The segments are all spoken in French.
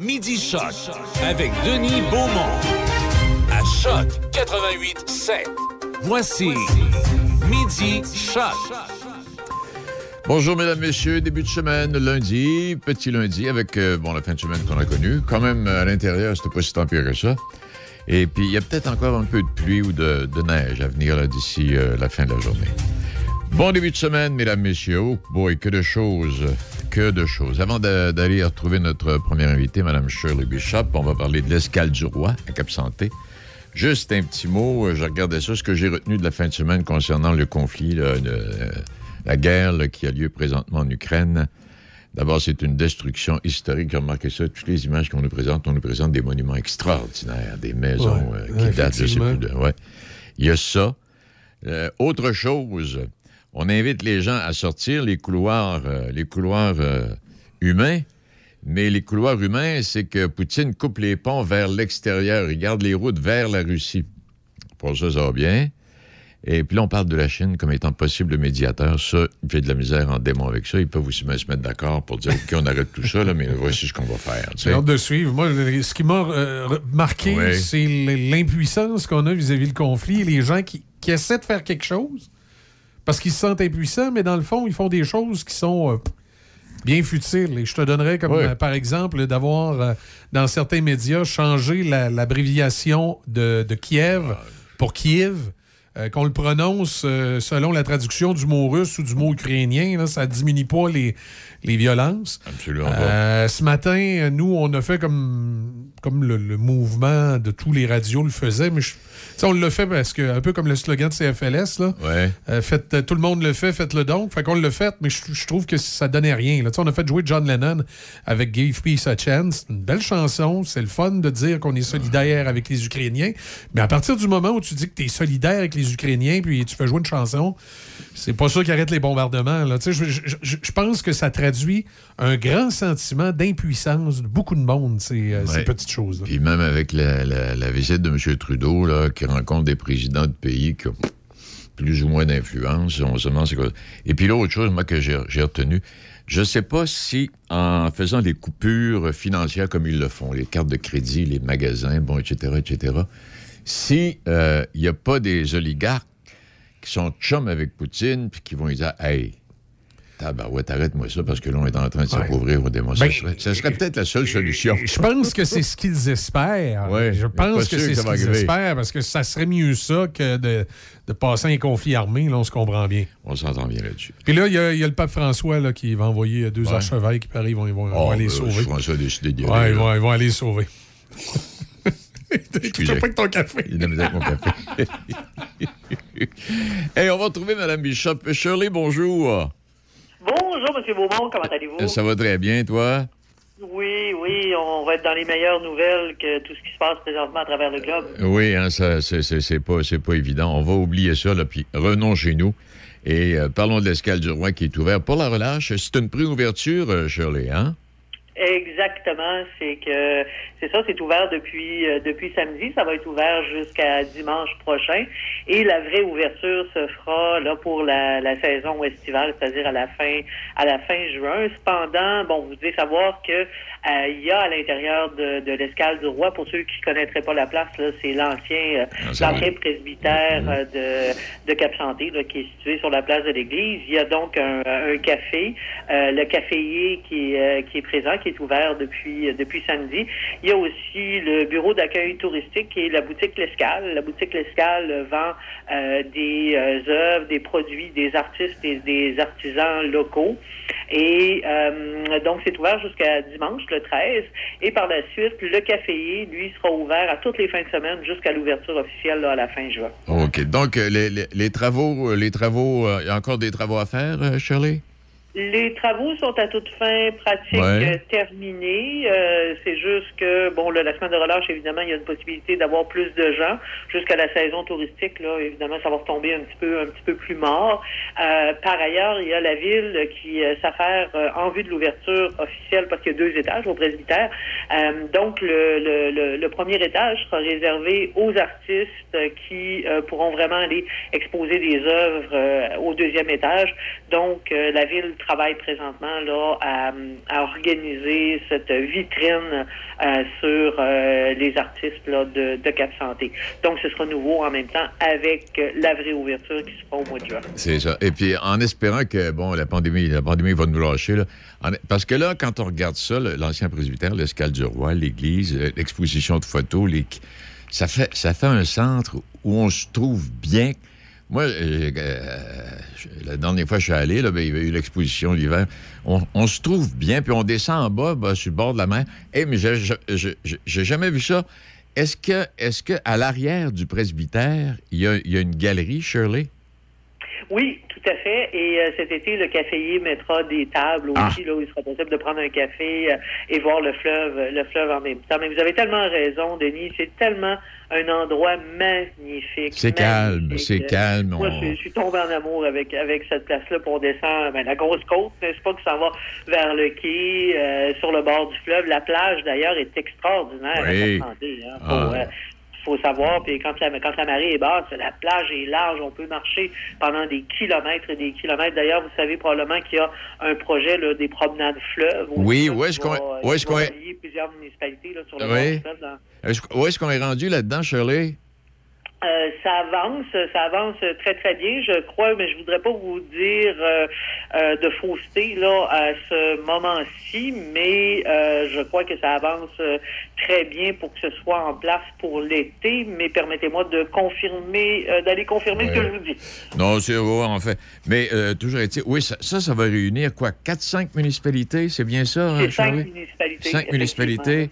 Midi Choc avec Denis Beaumont. À Choc 88 7. Voici Midi Choc. Bonjour, mesdames, messieurs. Début de semaine, lundi, petit lundi, avec euh, bon, la fin de semaine qu'on a connue. Quand même, à l'intérieur, c'était pas si tant pire que ça. Et puis, il y a peut-être encore un peu de pluie ou de, neige à venir d'ici euh, la fin de la journée. Bon début de semaine, mesdames, messieurs. Oh boy, que de choses. Que de choses. Avant de- d'aller retrouver notre première invitée, Mme Shirley Bishop, on va parler de l'escale du roi à Cap-Santé. Juste un petit mot, euh, je regardais ça, ce que j'ai retenu de la fin de semaine concernant le conflit, là, de, euh, la guerre là, qui a lieu présentement en Ukraine. D'abord, c'est une destruction historique. J'ai remarqué ça. Toutes les images qu'on nous présente, on nous présente des monuments extraordinaires, des maisons Ouais, euh, qui ouais, datent, je sais plus de. Ouais. Il y a ça. Euh, autre chose, on invite les gens à sortir les couloirs, euh, les couloirs euh, humains. Mais les couloirs humains, c'est que Poutine coupe les ponts vers l'extérieur. Il garde les routes vers la Russie. Pour ça, ça va bien. Et puis là, on parle de la Chine comme étant possible médiateur. Ça, j'ai de la misère en démon avec ça. Ils peuvent aussi se mettre d'accord pour dire, OK, on arrête tout ça, là, mais voici ce qu'on va faire. J'ai hâte de suivre. Moi, ce qui m'a euh, marqué, Oui. c'est l'impuissance qu'on a vis-à-vis le conflit et les gens qui, qui essaient de faire quelque chose parce qu'ils se sentent impuissants, mais dans le fond, ils font des choses qui sont euh, bien futiles. Et je te donnerais comme, Oui. euh, par exemple, d'avoir, euh, dans certains médias, changé la- l'abréviation de, de Kiev pour Kiev. euh, qu'on le prononce selon la traduction du mot russe ou du mot ukrainien, là, ça diminue pas les, les violences. Absolument pas. Ce matin, nous, on a fait comme, comme le, le mouvement de tous les radios le faisait, mais je- on le fait parce que, un peu comme le slogan de CFLS, là, Ouais. euh, faites, euh, tout le monde le fait, faites-le donc. Fait qu'on le fait, mais je, trouve que ça donnait rien. Là. On a fait jouer John Lennon avec Give Peace a Chance. Une belle chanson. C'est le fun de dire qu'on est solidaire avec les Ukrainiens. Mais à partir du moment où tu dis que tu es solidaire avec les Ukrainiens puis tu fais jouer une chanson, c'est pas ça qui arrête les bombardements. Là. Je, je- je- je pense que ça traduit un grand sentiment d'impuissance de beaucoup de monde, ces, euh, ces petites choses-là. Puis même avec la, la- la visite de M. Trudeau, là, qui rencontre des présidents de pays qui ont plus ou moins d'influence. Et puis l'autre chose, moi, que j'ai retenu, je ne sais pas si en faisant des coupures financières comme ils le font, les cartes de crédit, les magasins, bon, etc., etc., si il n'y a pas des oligarques qui sont chums avec Poutine puis qui vont dire Hey, tabarouette, arrête-moi ça parce que là, on est en train de s'appauvrir au démon. Ça Ben, serait, ça serait peut-être la seule solution. Je pense que c'est ce qu'ils espèrent. Ouais, je pense que c'est ce qu'ils espèrent parce que ça serait mieux ça que de, de passer un conflit armé. Là, on se comprend bien. On s'entend bien là-dessus. Puis là, il y, a- il y a le pape François là, qui va envoyer deux Ouais. archevêques qui pareil, ils vont, ils vont, ils vont Oh, aller ben, sauver. François a décidé d'y aller. Ouais, ils vont, ils vont aller sauver. Tu pas que ton café. Il a mis avec mon café. hey, on va retrouver Mme Bishop. Shirley, bonjour. Bonjour, M. Beaumont, comment allez-vous? Euh, Ça va très bien, toi? Oui, oui, on va être dans les meilleures nouvelles que tout ce qui se passe présentement à travers le globe. Oui, hein, ça, c'est, c'est- c'est pas, c'est pas évident. On va oublier ça, là, puis revenons chez nous. Et euh, parlons de l'escale du roi qui est ouverte. Pour la relâche, c'est une préouverture, euh, Shirley, hein? Exactement, c'est que c'est ça, c'est ouvert depuis euh, depuis samedi, ça va être ouvert jusqu'à dimanche prochain et la vraie ouverture se fera là pour la, la saison estivale, c'est-à-dire à la fin à la fin juin. Cependant, bon, vous devez savoir que euh, il y a à l'intérieur de, de l'escale du roi, pour ceux qui connaîtraient pas la place, là, c'est l'ancien euh, Ah, l'ancien presbytère euh, de, de Cap-Santé, là, qui est situé sur la place de l'église. Il y a donc un, un café, euh, le caféier qui euh, qui est présent, qui est ouvert depuis, euh, depuis samedi. Il y a aussi le bureau d'accueil touristique et la boutique L'Escale. La boutique L'Escale vend euh, des euh, œuvres, des produits, des artistes des artisans locaux. Et donc, c'est ouvert jusqu'à dimanche, le 13. Et par la suite, le caféier, lui, sera ouvert à toutes les fins de semaine jusqu'à l'ouverture officielle là, à la fin juin. OK. Donc, les, les- les travaux, les travaux, il y a encore des travaux à faire, Shirley? Les travaux sont à toute fin pratique Ouais. terminés. Euh, c'est juste que, bon, là, la semaine de relâche, évidemment, il y a une possibilité d'avoir plus de gens. Jusqu'à la saison touristique, là, évidemment, ça va retomber un petit peu, un petit peu plus mort. Euh, par ailleurs, il y a la ville qui euh, s'affaire euh, en vue de l'ouverture officielle parce qu'il y a deux étages au presbytère. Euh, donc, le, le, le, le premier étage sera réservé aux artistes qui pourront vraiment aller exposer des œuvres au deuxième étage. Donc, euh, la ville travaille présentement là à, organiser cette vitrine euh, sur euh, les artistes de, Cap Santé. Donc, ce sera nouveau en même temps avec la vraie ouverture qui se fera au mois de juin. C'est ça. Et puis, en espérant que, bon, la pandémie, la pandémie va nous lâcher, là. Parce que là, quand on regarde ça, l'ancien presbytère, l'escale du roi, l'église, euh, l'exposition de photos, ça, fait, ça fait un centre où on se trouve bien. Moi, euh, euh, la dernière fois que je suis allé, ben, il y avait eu l'exposition l'hiver. On, se trouve bien, puis on descend en bas, ben, sur le bord de la mer. Eh, mais j'ai- jamais vu ça. Est-ce que, est-ce que à l'arrière du presbytère, il y a une galerie, Shirley? Oui, tout à fait. Et euh, cet été, le caféier mettra des tables Ah. aussi, là où il sera possible de prendre un café euh, et voir le fleuve, le fleuve en même temps. Mais vous avez tellement raison, Denis. C'est tellement un endroit magnifique. C'est calme, c'est calme. Moi, on- je, je suis tombé en amour avec, avec cette place-là. Puis on descend ben, la grosse côte, n'est-ce pas, qui s'en va vers le quai, euh, sur le bord du fleuve. La plage, d'ailleurs, est extraordinaire Oui. à. Ah. Faut, faut savoir, puis quand la, quand la marée est basse, la plage est large, on peut marcher pendant des kilomètres et des kilomètres. D'ailleurs, vous savez probablement qu'il y a un projet là, des promenades fleuves. Oui, est-ce qui va qu'on est- relier plusieurs municipalités là, sur le Oui. fleuve. dans- Est-ce- Où est-ce qu'on est rendu là-dedans, Shirley? Euh, ça avance, ça avance très très bien, je crois, mais je voudrais pas vous dire euh, euh, de fausseté là à ce moment-ci, mais je crois que ça avance très bien pour que ce soit en place pour l'été. Mais permettez-moi de confirmer, d'aller confirmer ce que je vous dis. Non, c'est ouais, en fait. Mais toujours est-il, oui, ça, ça, ça va réunir quoi? 4-5 municipalités, c'est bien ça, hein, cinq municipalités. Cinq municipalités.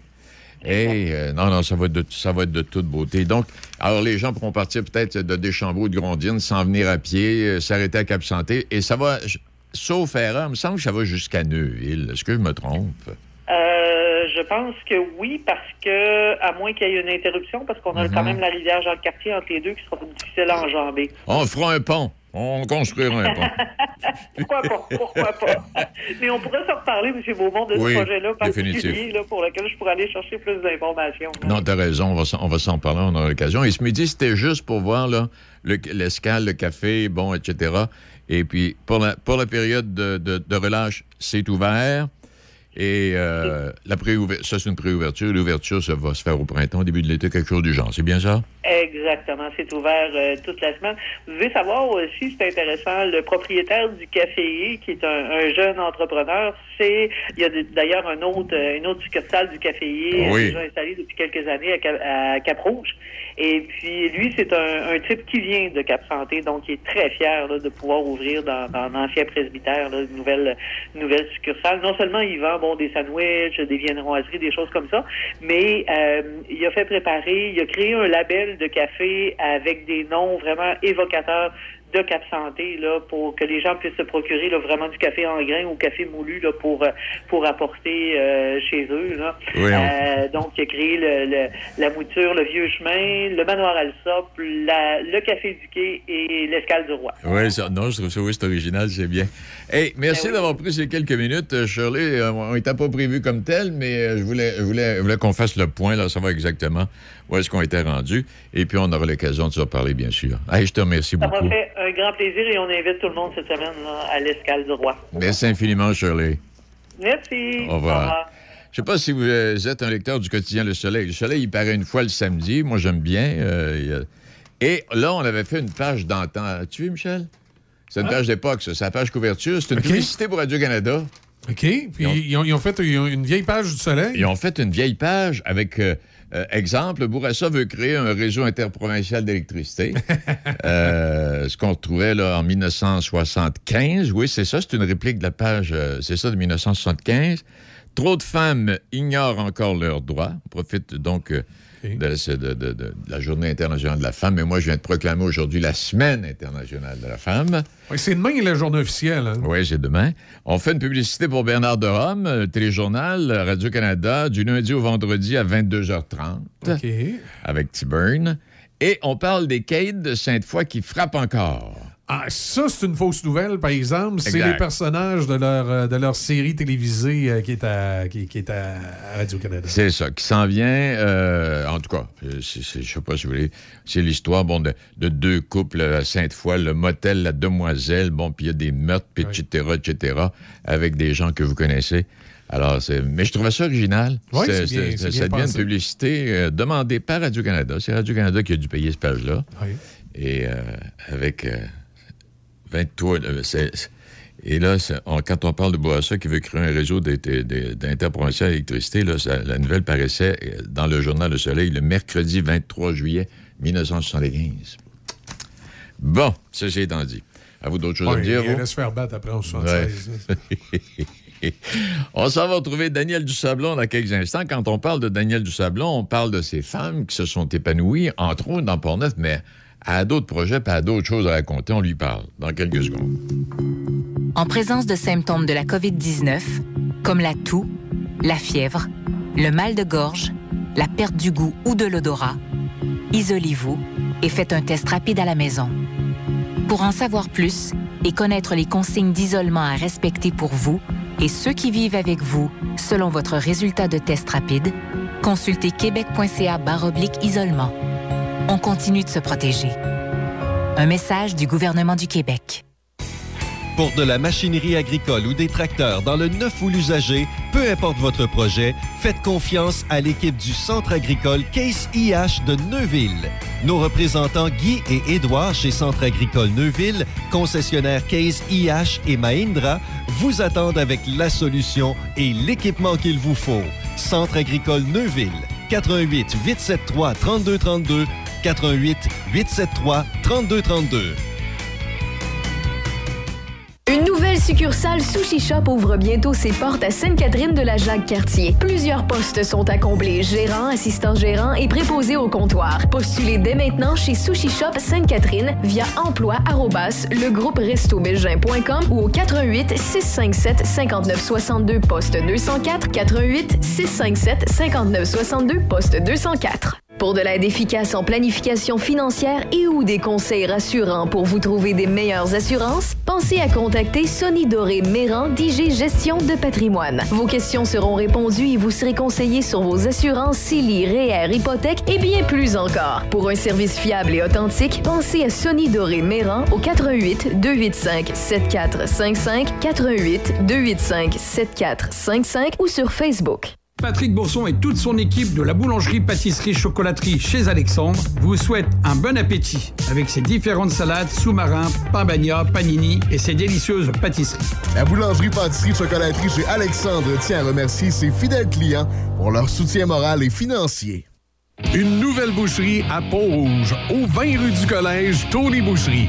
Hey, euh, non, non, ça va, être de, ça va être de toute beauté. Donc, alors les gens pourront partir peut-être de Deschambault, de Grondines, s'en venir à pied, euh, s'arrêter à Cap-Santé, et ça va, sauf erreur, il me semble que ça va jusqu'à Neuville. Est-ce que je me trompe? Euh, je pense que oui, parce que, à moins qu'il y ait une interruption, parce qu'on a Mhm. quand même la rivière Jean-Cartier entre les deux qui sera difficile à enjamber. On fera un pont. On construira un pont. Pourquoi pas? Pourquoi pas? Mais on pourrait se reparler, M. Beaumont, de Oui, ce projet-là définitif. particulier, là, pour lequel je pourrais aller chercher plus d'informations. Non, t'as raison, on va, s'en- parler, on aura l'occasion. Et ce midi, c'était juste pour voir là, le- l'escale, le, café, bon, etc. Et puis, pour la, pour la période de, de- de relâche, c'est ouvert. Et euh, la ça, c'est une préouverture. L'ouverture, ça va se faire au printemps, au début de l'été, quelque chose du genre. C'est bien ça? Exactement, c'est ouvert euh, toute la semaine. Vous devez savoir aussi, c'est intéressant, le propriétaire du caféier, qui est un, un jeune entrepreneur, c'est il y a d'ailleurs un autre, euh, une autre succursale du caféier euh, Oui. déjà installée depuis quelques années à, à Cap-Rouge. Et puis lui, c'est un, un type qui vient de Cap Santé, donc il est très fier là, de pouvoir ouvrir dans, dans l'ancien presbytère là, une nouvelle, nouvelle succursale. Non seulement il vend bon des sandwichs, des viennoiseries, des choses comme ça, mais euh, il a fait préparer, il a créé un label de café avec des noms vraiment évocateurs de Cap Santé là pour que les gens puissent se procurer là, vraiment du café en grains ou café moulu là pour euh, pour apporter euh, chez eux là. Oui, Euh, donc il a créé le, le- la mouture, le vieux chemin, le manoir Alsop, la, le café du quai et l'escale du roi. Oui, ça, non, je trouve ça, oui, c'est original, c'est bien. Hey, merci Ben oui. d'avoir pris ces quelques minutes, Shirley. On n'était pas prévu comme tel, mais je voulais, je voulais, je voulais qu'on fasse le point, là, savoir exactement où est-ce qu'on était rendu. Et puis, on aura l'occasion de se reparler, bien sûr. Hey, je te remercie Ça beaucoup. Un grand plaisir et on invite tout le monde cette semaine là, à l'escale du roi. Merci infiniment, Shirley. Merci. Au revoir. Je sais pas si vous euh, êtes un lecteur du quotidien Le Soleil. Le Soleil, il paraît une fois le samedi. Moi, j'aime bien. euh, a- Et là, on avait fait une page d'antan. As-tu vu, Michel? C'est une page d'époque, ça. C'est la page couverture. C'est une OK. publicité pour Radio-Canada. OK. Puis ils ont, ils ont fait ils ont une vieille page du soleil? Ils ont fait une vieille page avec, euh, euh, exemple, Bourassa veut créer un réseau interprovincial d'électricité. Euh, ce qu'on retrouvait là, en 1975. Oui, c'est ça, c'est une réplique de la page, euh, c'est ça, de 1975. Trop de femmes ignorent encore leurs droits. On profite donc de, ce- de- de- de la Journée internationale de la femme. Mais moi, je viens de proclamer aujourd'hui la Semaine internationale de la femme. C'est demain la journée officielle. hein. Oui, c'est demain. On fait une publicité pour Bernard de Rome, euh, téléjournal, Radio-Canada, du lundi au vendredi à 22h30 OK. avec T-Burn. Et on parle des caïds de Sainte-Foy qui frappent encore. Ah, ça, c'est une fausse nouvelle, par exemple. C'est les personnages de leur, euh, de leur série télévisée euh, qui est à, qui, qui est à Radio-Canada. C'est ça, qui s'en vient, euh, en tout cas, je sais pas si vous voulez, c'est l'histoire bon, de, de deux couples à Sainte-Foy, le motel La Demoiselle, bon, puis il y a des meurtres, puis Oui. etc., etc., avec des gens que vous connaissez. Alors, mais je trouvais ça original. Oui, C'est- bien- ça devient une publicité euh, demandée par Radio-Canada. C'est Radio-Canada qui a dû payer cette page-là. Oui. Et euh, avec 23... c'est- c'est- et là, on- quand on parle de Bourassa qui veut créer un réseau d'interprovincial d'électricité, la nouvelle paraissait euh, dans le journal Le Soleil le mercredi 23 juillet 1975. Bon, ceci étant dit. À vous d'autres choses à me dire, il se faire battre après en 76. on s'en va retrouver Daniel Dusablon dans quelques instants. Quand on parle de Daniel Dusablon, on parle de ces femmes qui se sont épanouies, entre autres dans Portneuf, mais à d'autres projets, pas d'autres choses à raconter. On lui parle dans quelques secondes. En présence de symptômes de la COVID-19, comme la toux, la fièvre, le mal de gorge, la perte du goût ou de l'odorat, isolez-vous et faites un test rapide à la maison. Pour en savoir plus et connaître les consignes d'isolement à respecter pour vous et ceux qui vivent avec vous selon votre résultat de test rapide, consultez québec.ca isolement. On continue de se protéger. Un message du gouvernement du Québec. Pour de la machinerie agricole ou des tracteurs dans le neuf ou l'usager, peu importe votre projet, faites confiance à l'équipe du Centre agricole Case IH de Neuville. Nos représentants Guy et Édouard chez Centre agricole Neuville, concessionnaire Case IH et Mahindra, vous attendent avec la solution et l'équipement qu'il vous faut. Centre agricole Neuville, 88 873 3232, 88 873 3232. Une nouvelle succursale Sushi Shop ouvre bientôt ses portes à Sainte-Catherine de la Jacques-Cartier. Plusieurs postes sont à combler, gérant, assistant gérant et préposé au comptoir. Postulez dès maintenant chez Sushi Shop Sainte-Catherine via emploi ou au 88 657 59 62 poste 204 88 657 59 62 poste 204. Pour de l'aide efficace en planification financière et ou des conseils rassurants pour vous trouver des meilleures assurances, pensez à contacter Sonny Doré Méran d'IG Gestion de patrimoine. Vos questions seront répondues et vous serez conseillé sur vos assurances CELI, REER, hypothèque et bien plus encore. Pour un service fiable et authentique, pensez à Sonny Doré Méran au 88 285 7455 88 285 7455 ou sur Facebook. Patrick Bourson et toute son équipe de la boulangerie-pâtisserie-chocolaterie chez Alexandre vous souhaitent un bon appétit avec ses différentes salades, sous-marins, pain bagna, panini et ses délicieuses pâtisseries. La boulangerie pâtisserie chocolaterie chez Alexandre tient à remercier ses fidèles clients pour leur soutien moral et financier. Une nouvelle boucherie à Pont-Rouge, au 20 rue du Collège, Tony Boucherie.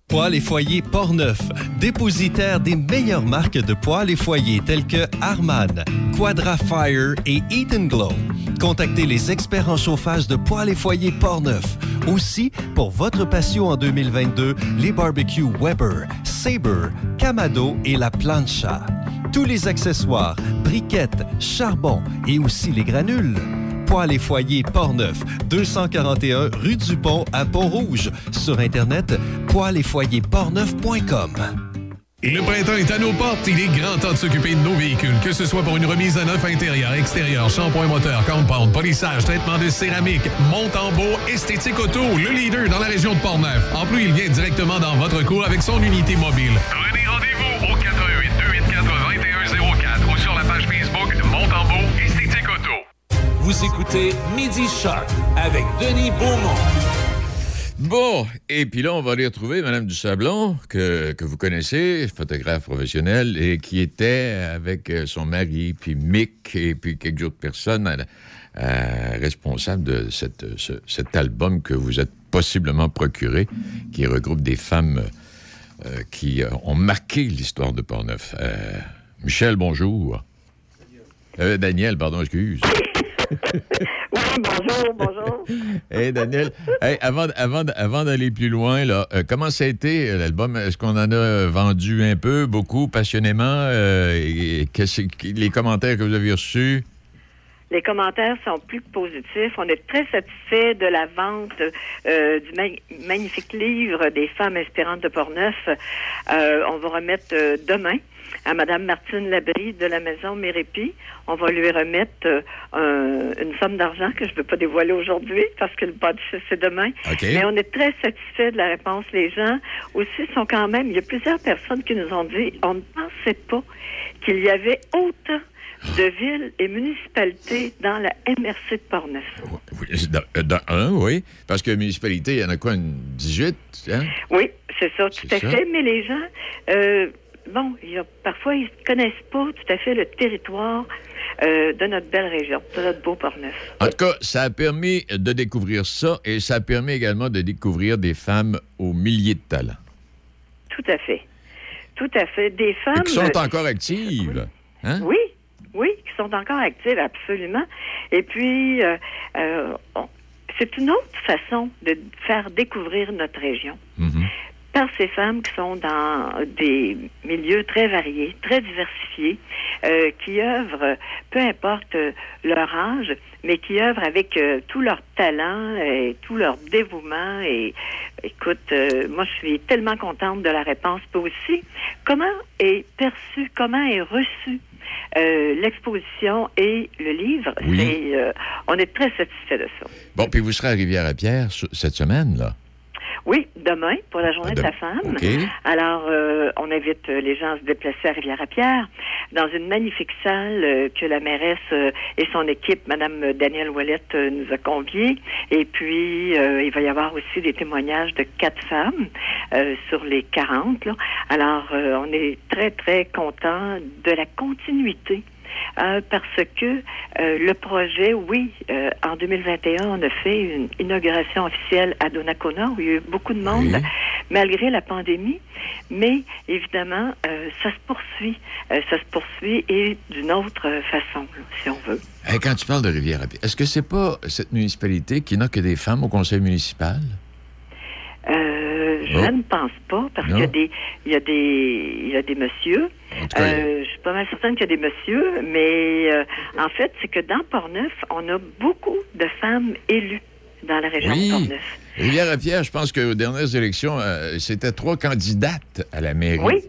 Poêles et foyers Portneuf, dépositaire des meilleures marques de poêles et foyers tels que Harman, Quadra Fire et Eat Glow. Contactez les experts en chauffage de poêles et foyers Portneuf. Aussi, pour votre patio en 2022, les barbecues Weber, Sabre, Camado et la Plancha. Tous les accessoires, briquettes, charbon et aussi les granules. Poêles et foyers Portneuf, 241 rue du Pont à Pont-Rouge. Sur Internet, et portneuf.com. Le printemps est à nos portes. Il est grand temps de s'occuper de nos véhicules, que ce soit pour une remise à neuf intérieur, extérieur, shampoing moteur, compound, polissage, traitement de céramique, monte en beau, esthétique auto, le leader dans la région de Portneuf. En plus, il vient directement dans votre cours avec son unité mobile. Prenez rendez-vous Vous écoutez Midi Choc avec Denis Beaumont. Bon, et puis là, on va aller retrouver Mme Dusablon, que, que vous connaissez, photographe professionnelle, et qui était avec euh, son mari, puis Mick, et puis quelques autres personnes euh, euh, responsables de cet album que vous êtes possiblement procuré, qui regroupe des femmes qui ont marqué l'histoire de Portneuf. Michel, bonjour. Daniel, pardon, excuse. Oui, bonjour, bonjour. Hey Daniel, hey, avant, avant, avant d'aller plus loin, là, euh, comment ça a été euh, l'album? Est-ce qu'on en a vendu un peu, beaucoup, passionnément? Euh, et les commentaires que vous avez reçus? Les commentaires sont plus que positifs. On est très satisfait de la vente euh, du ma- magnifique livre des femmes inspirantes de Portneuf. Euh, on va remettre euh, demain à Madame Martine Labrie de la maison Mérépi. On va lui remettre euh, un- une somme d'argent que je ne peux pas dévoiler aujourd'hui parce que le budget c'est demain. Mais on est très satisfait de la réponse. Les gens aussi sont quand même. Il y a plusieurs personnes qui nous ont dit on ne pensait pas qu'il y avait autant de villes et municipalités dans la MRC de Portneuf. Oui, Dans, euh, dans un, oui. Parce que municipalité, il y en a quoi, une 18? Hein? Oui, c'est ça, tout à ça. fait. Mais les gens, euh, bon, il y a, parfois, ils ne connaissent pas tout à fait le territoire euh, de notre belle région, de notre beau Portneuf. En tout cas, ça a permis de découvrir ça et ça a permis également de découvrir des femmes aux milliers de talents. Tout à fait. Tout à fait. Des Et femmes. qui sont euh, encore actives. Hein? Oui, oui, qui sont encore actives, absolument. Et puis, euh, euh, on- c'est une autre façon de faire découvrir notre région Mhm. Par ces femmes qui sont dans des milieux très variés, très diversifiés, euh, qui œuvrent, peu importe euh, leur âge, mais qui œuvrent avec euh, tout leur talent et tout leur dévouement. Et écoute, euh, moi, je suis tellement contente de la réponse. Puis aussi, comment est perçu, comment est reçu euh, l'exposition et le livre? Oui. C'est, euh, on est très satisfait de ça. Bon, puis vous serez à Rivière-à-Pierre ce- cette semaine, là. Oui, demain, pour la journée de la femme. Alors, euh, on invite euh, les gens à se déplacer à Rivière-à-Pierre dans une magnifique salle euh, que la mairesse euh, et son équipe, Madame Danielle Ouellette, nous a conviée. Et puis, euh, il va y avoir aussi des témoignages de quatre femmes euh, sur les 40. Là. Alors, euh, on est très, très content de la continuité. Euh, parce que euh, le projet, oui, euh, en 2021, on a fait une inauguration officielle à Donnacona où il y a eu beaucoup de monde, malgré la pandémie. Mais évidemment, ça se poursuit. Ça se poursuit et d'une autre façon, là, si on veut. Hey, quand tu parles de Rivière-à-Pierre, est-ce que c'est pas cette municipalité qui n'a que des femmes au conseil municipal? Euh, je Oh. ne pense pas parce qu'il y a des, il y a des, il y a des messieurs. Cas, Euh, je suis pas mal certaine qu'il y a des messieurs, mais euh, en fait, c'est que dans Portneuf, on a beaucoup de femmes élues dans la région de. Portneuf. Rivière-à-Pierre, je pense qu'aux dernières élections, euh, c'était trois candidates à la mairie. Oui,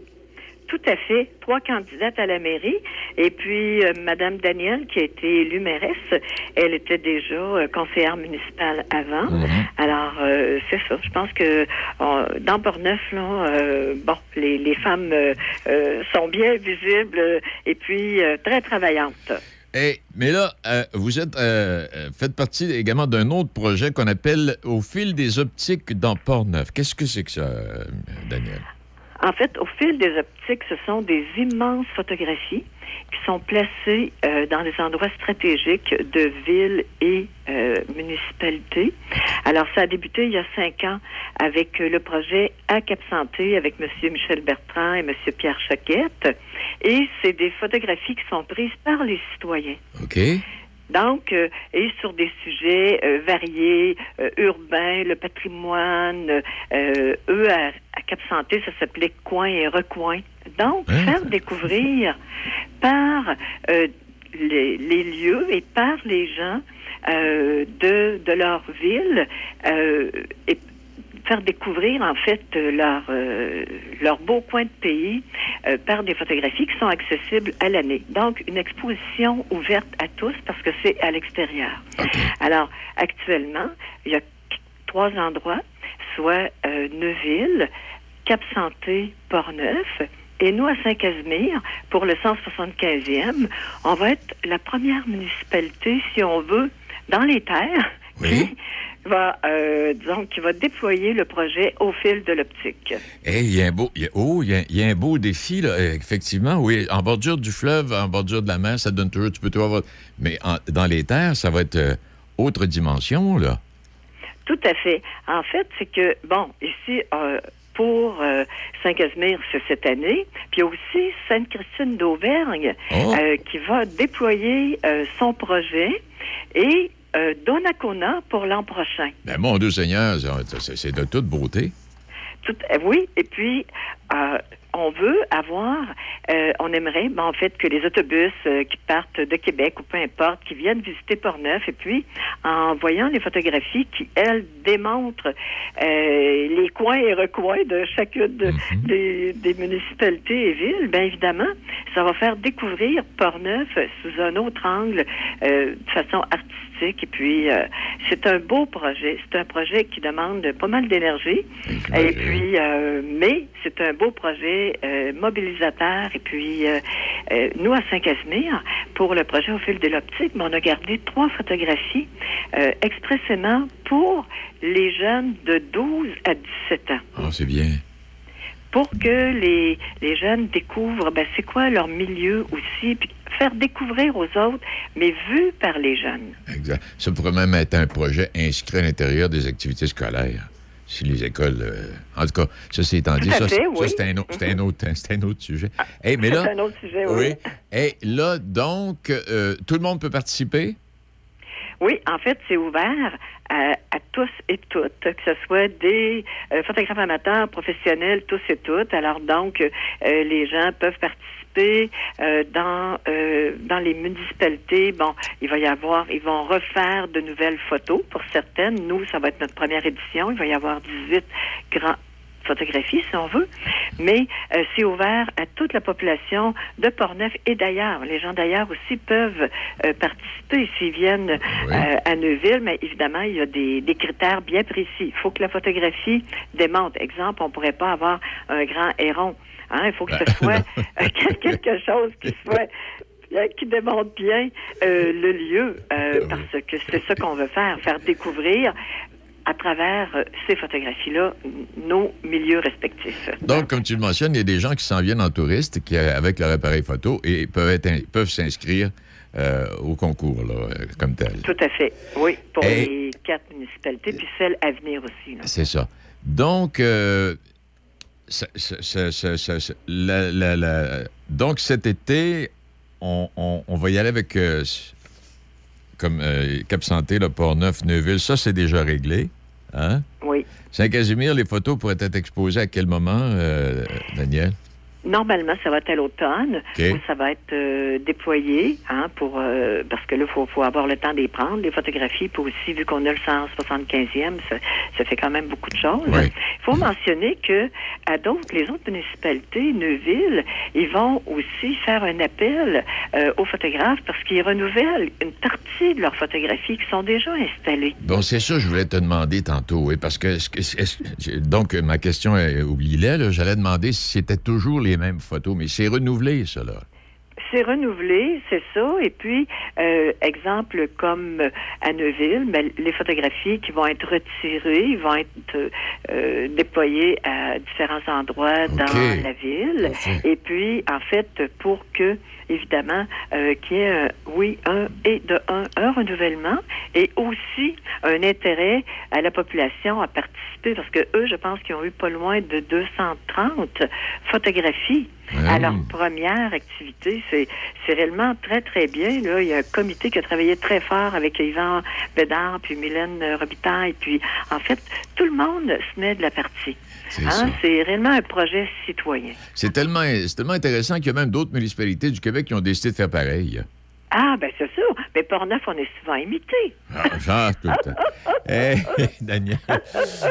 tout à fait. Trois candidates à la mairie. Et puis, euh, Madame Danielle, qui a été élue mairesse, elle était déjà euh, conseillère municipale avant. Mhm. Alors, euh, c'est ça. Je pense que dans Portneuf, là, bon, les, les femmes sont bien visibles et puis très travaillantes. Hey, mais là, euh, vous êtes euh, faites partie également d'un autre projet qu'on appelle Au fil des optiques dans Port-Neuf. Qu'est-ce que c'est que ça, euh, Daniel? En fait, au fil des optiques, ce sont des immenses photographies qui sont placées euh, dans des endroits stratégiques de villes et euh, municipalités. Alors, ça a débuté il y a cinq ans avec euh, le projet à Cap Santé avec M. Michel Bertrand et M. Pierre Choquette. Et c'est des photographies qui sont prises par les citoyens. OK. Donc, euh, et sur des sujets euh, variés, euh, urbains, le patrimoine, euh, eux, à, à Cap Santé, ça s'appelait Coin et Recoin. Donc, Hein? faire découvrir par euh, les, les lieux et par les gens euh, de, de leur ville euh, et faire découvrir en fait euh, leur euh, leur beau coin de pays euh, par des photographies qui sont accessibles à l'année. Donc une exposition ouverte à tous parce que c'est à l'extérieur. Alors actuellement, il y a trois endroits, soit euh, Neuville, Cap-Santé, Portneuf. Et nous, à Saint-Casimir, pour le 175e, on va être la première municipalité, si on veut, dans les terres, qui va, euh, disons, qui va déployer le projet au fil de l'optique. Hey, il y a un beau, il y a- oh, y a, il y a un beau défi, là, euh, effectivement. Oui, en bordure du fleuve, en bordure de la mer, ça donne toujours, tu peux toujours avoir... Mais en- dans les terres, ça va être euh, autre dimension, là. Tout à fait. En fait, c'est que, bon, ici, euh, pour euh, Saint-Casimir, c'est cette année. Puis il y a aussi Sainte-Christine d'Auvergne Oh. euh, qui va déployer euh, son projet et euh, Donnacona pour l'an prochain. Ben, mon Dieu Seigneur, c'est de toute beauté. Tout, euh, oui, et puis, euh, on veut avoir, euh, on aimerait, ben, en fait, que les autobus euh, qui partent de Québec ou peu importe, qui viennent visiter Portneuf, et puis en voyant les photographies qui, elles, démontrent euh, les coins et recoins de chacune de- des, des municipalités et villes, bien évidemment, ça va faire découvrir Portneuf sous un autre angle, euh, de façon artistique. Et puis, euh, c'est un beau projet. C'est un projet qui demande pas mal d'énergie. Et puis, euh, mais c'est un beau projet euh, mobilisateur. Et puis, euh, euh, nous, à Saint-Casimir, pour le projet au fil de l'optique, ben, on a gardé trois photographies expressément pour les jeunes de 12 à 17 ans Ah, c'est bien. pour que les, les jeunes découvrent ben, c'est quoi leur milieu aussi, puis faire découvrir aux autres, mais vu par les jeunes. Exact. Ça pourrait même être un projet inscrit à l'intérieur des activités scolaires. Si les écoles. euh, En tout cas, ça, c'est étant dit. Ça, c'est- oui. un, un un autre sujet. Hey, mais là, C'est un autre sujet, oui. Et là, donc, euh, tout le monde peut participer? Oui, en fait, c'est ouvert à, à tous et toutes, que ce soit des euh, photographes amateurs, professionnels, tous et toutes. Alors donc, euh, les gens peuvent participer euh, dans euh, dans les municipalités. Bon, il va y avoir, ils vont refaire de nouvelles photos pour certaines. Nous, ça va être notre première édition. Il va y avoir 18 grands photographies, si on veut, mais euh, c'est ouvert à toute la population de Portneuf et d'ailleurs. Les gens d'ailleurs aussi peuvent euh, participer s'ils viennent euh, à Neuville, mais évidemment, il y a des, des critères bien précis. Il faut que la photographie démontre. Exemple, on pourrait pas avoir un grand héron. Hein? Il faut que ce soit euh, quelque chose qui soit qui démontre bien euh, le lieu, euh, parce que c'est ça qu'on veut faire, faire découvrir à travers ces photographies-là nos milieux respectifs. Donc, comme tu le mentionnes, il y a des gens qui s'en viennent en touriste qui, avec leur appareil photo et peuvent, être peuvent s'inscrire euh, au concours, là, comme tel. Tout à fait, oui, pour Et- les quatre municipalités, puis celles à venir aussi. C'est ça. Donc, ça- ça- ça- ça- ça- ça- la- la- la- donc cet été, on, on- on va y aller avec euh, comme euh, Cap Santé, le Port-Neuf, Neuville. Ça, c'est déjà réglé. Hein? Oui. Saint-Casimir, les photos pourraient être exposées à quel moment, euh, Daniel? Normalement, ça va être à l'automne, où ça va être euh, déployé, hein, pour euh, parce que là, faut, faut avoir le temps d'y prendre, les photographies, puis aussi, vu qu'on a le 175e, ça, ça fait quand même beaucoup de choses. Oui. Il faut mentionner que à d'autres, les autres municipalités, Neuville, ils vont aussi faire un appel euh, aux photographes parce qu'ils renouvellent une partie de leurs photographies qui sont déjà installées. Bon, c'est ça je voulais te demander tantôt, oui, parce que... est-ce que- est-ce- donc, ma question, est- oublie-la, là, j'allais demander si c'était toujours les mêmes photos, mais c'est renouvelé, là. C'est renouvelé, c'est ça. Et puis, euh, exemple comme à Neuville, ben, les photographies qui vont être retirées vont être euh, euh, déployées à différents endroits dans la ville. Et puis, en fait, pour que, évidemment, euh, y ait, un- oui, un et de un, un renouvellement et aussi un intérêt à la population à participer, parce que eux, je pense qu'ils ont eu pas loin de 230 photographies à leur première activité. C'est, c'est réellement très, très bien. Là. Il y a un comité qui a travaillé très fort avec Yvan Bédard, puis Mylène Robitaille. Puis, en fait, tout le monde se met de la partie. C'est Hein? réellement un projet citoyen. C'est tellement, tellement intéressant qu'il y a même d'autres municipalités du Québec qui ont décidé de faire pareil. Ah, ben c'est sûr. Mais Portneuf, on est souvent imité. Ah, genre, tout le temps. Hey, Daniel.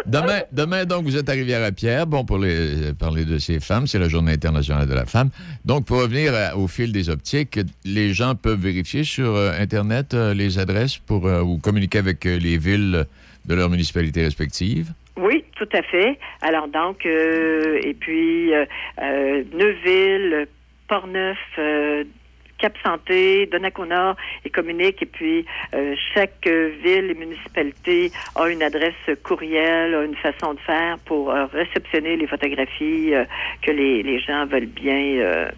Demain, demain, donc, vous êtes à Rivière-à-Pierre. Bon, pour les, parler de ces femmes, c'est la Journée internationale de la femme. Donc, pour revenir à- au fil des optiques, les gens peuvent vérifier sur euh, Internet euh, les adresses pour euh, ou communiquer avec euh, les villes de leur municipalité respective. Oui, tout à fait. Alors donc, euh, et puis euh, euh, Neuville, Portneuf, euh, Cap Santé, Donnacona et communique. Et puis euh, chaque ville et municipalité a une adresse courriel, a une façon de faire pour euh, réceptionner les photographies euh, que les, les gens veulent bien euh,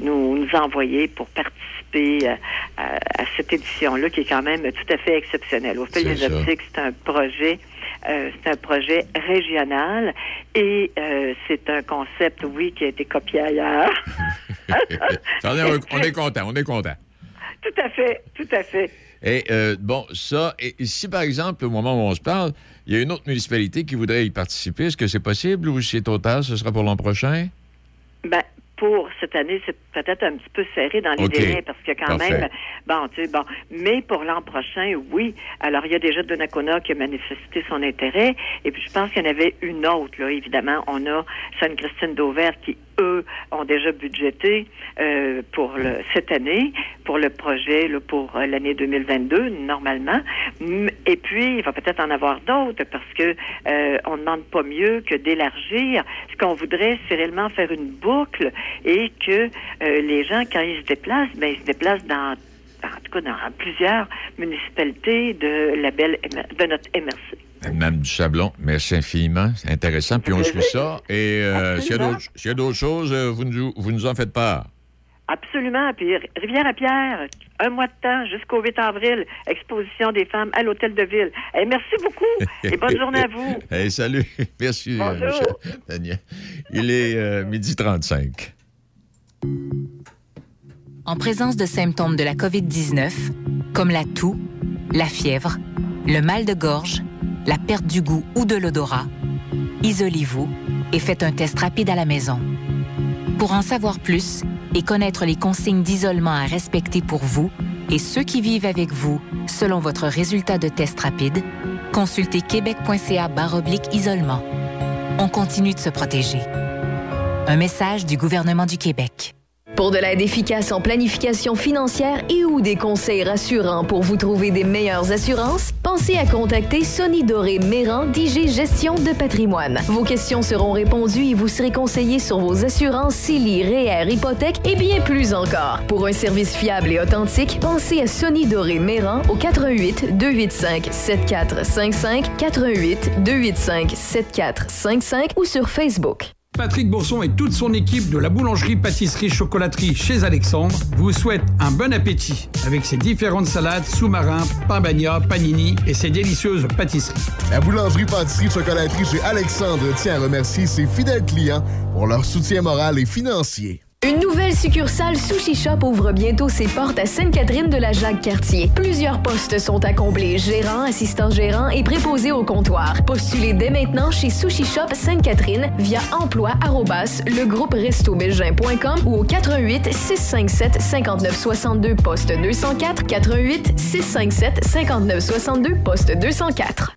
nous, nous envoyer pour participer à, à- à cette édition-là qui est quand même tout à fait exceptionnelle. Au fil des optiques, c'est un projet euh, c'est un projet régional et euh, c'est un concept, oui, qui a été copié ailleurs. on, est, on est content, on est content. tout à fait, tout à fait. Et euh, bon, ça, et si par exemple, au moment où on se parle, il y a une autre municipalité qui voudrait y participer, est-ce que c'est possible ou si c'est trop tard, ce sera pour l'an prochain? Ben, pour cette année, c'est peut-être un petit peu serré dans les délais parce que quand Parfait. même, bon, tu sais, bon, mais pour l'an prochain, oui. Alors, il y a déjà Donnacona qui a manifesté son intérêt, et puis je pense qu'il y en avait une autre, là, évidemment. On a Sainte-Christine d'Auvert qui, eux, ont déjà budgété euh, pour le, cette année, pour le projet, là, pour euh, l'année 2022, normalement. Et puis, il va peut-être en avoir d'autres parce que euh, on ne demande pas mieux que d'élargir. Ce qu'on voudrait, c'est réellement faire une boucle et que euh, les gens, quand ils se déplacent, ben, ils se déplacent dans, en tout cas, dans plusieurs municipalités de la belle, de notre MRC. Mme Dusablon, merci infiniment. C'est intéressant. Puis on suit ça. Et euh, s'il y a d'autres- choses, euh, vous nous, vous nous en faites part. Absolument. Puis Rivière-à-Pierre, un mois de temps jusqu'au 8 avril, exposition des femmes à l'hôtel de ville. Eh, merci beaucoup et bonne journée à vous. Hey, salut. Merci, Bonjour. Michel Daniel. Il est euh, midi 35. En présence de symptômes de la COVID-19, comme la toux, la fièvre, le mal de gorge, la perte du goût ou de l'odorat, isolez-vous et faites un test rapide à la maison. Pour en savoir plus et connaître les consignes d'isolement à respecter pour vous et ceux qui vivent avec vous selon votre résultat de test rapide, consultez québec.ca isolement. On continue de se protéger. Un message du gouvernement du Québec. Pour de l'aide efficace en planification financière et ou des conseils rassurants pour vous trouver des meilleures assurances, pensez à contacter Sonny Doré Méran d'IG Gestion de patrimoine. Vos questions seront répondues et vous serez conseillé sur vos assurances CELI, REER, hypothèque et bien plus encore. Pour un service fiable et authentique, pensez à Sonny Doré Méran au 88 285 7455 88 285 7455 ou sur Facebook. Patrick Bourson et toute son équipe de la boulangerie-pâtisserie-chocolaterie chez Alexandre vous souhaitent un bon appétit avec ses différentes salades, sous-marins, pain bagna, panini et ses délicieuses pâtisseries. La boulangerie-pâtisserie-chocolaterie chez Alexandre tient à remercier ses fidèles clients pour leur soutien moral et financier. Une nouvelle succursale Sushi Shop ouvre bientôt ses portes à Sainte-Catherine-de-la-Jacques-Cartier. Plusieurs postes sont à combler, gérant, assistant gérant et préposé au comptoir. Postulez dès maintenant chez Sushi Shop Sainte-Catherine via emploi arrobas legrouperestobelgin.com ou au 88 657 59 62 poste 204 88 657 59 62 poste 204.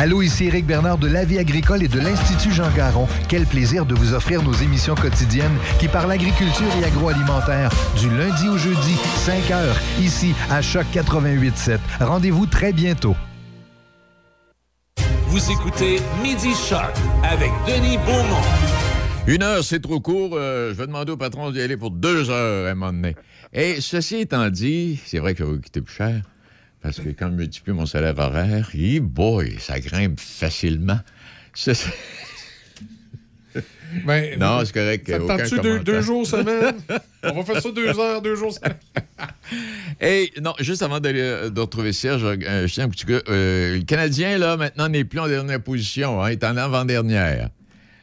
Allô, ici Éric Bernard de La Vie agricole et de l'Institut Jean Garon. Quel plaisir de vous offrir nos émissions quotidiennes qui parlent agriculture et agroalimentaire du lundi au jeudi, 5 heures, ici à Choc 88.7. Rendez-vous très bientôt. Vous écoutez Midi Shark avec Denis Beaumont. Une heure, c'est trop court. Euh, je vais demander au patron d'y aller pour deux heures à un moment donné. Et ceci étant dit, c'est vrai que ça va coûter plus cher. Parce que quand je multiplie mon salaire horaire, boy, ça grimpe facilement. Ben, non, c'est correct. Ça te deux, deux jours semaine? On va faire ça deux heures, deux jours semaine. Hey, non, juste avant d'aller, euh, de retrouver Serge, euh, je tiens un petit euh, le Canadien, là, maintenant, n'est plus en dernière position. Hein, il est en avant-dernière.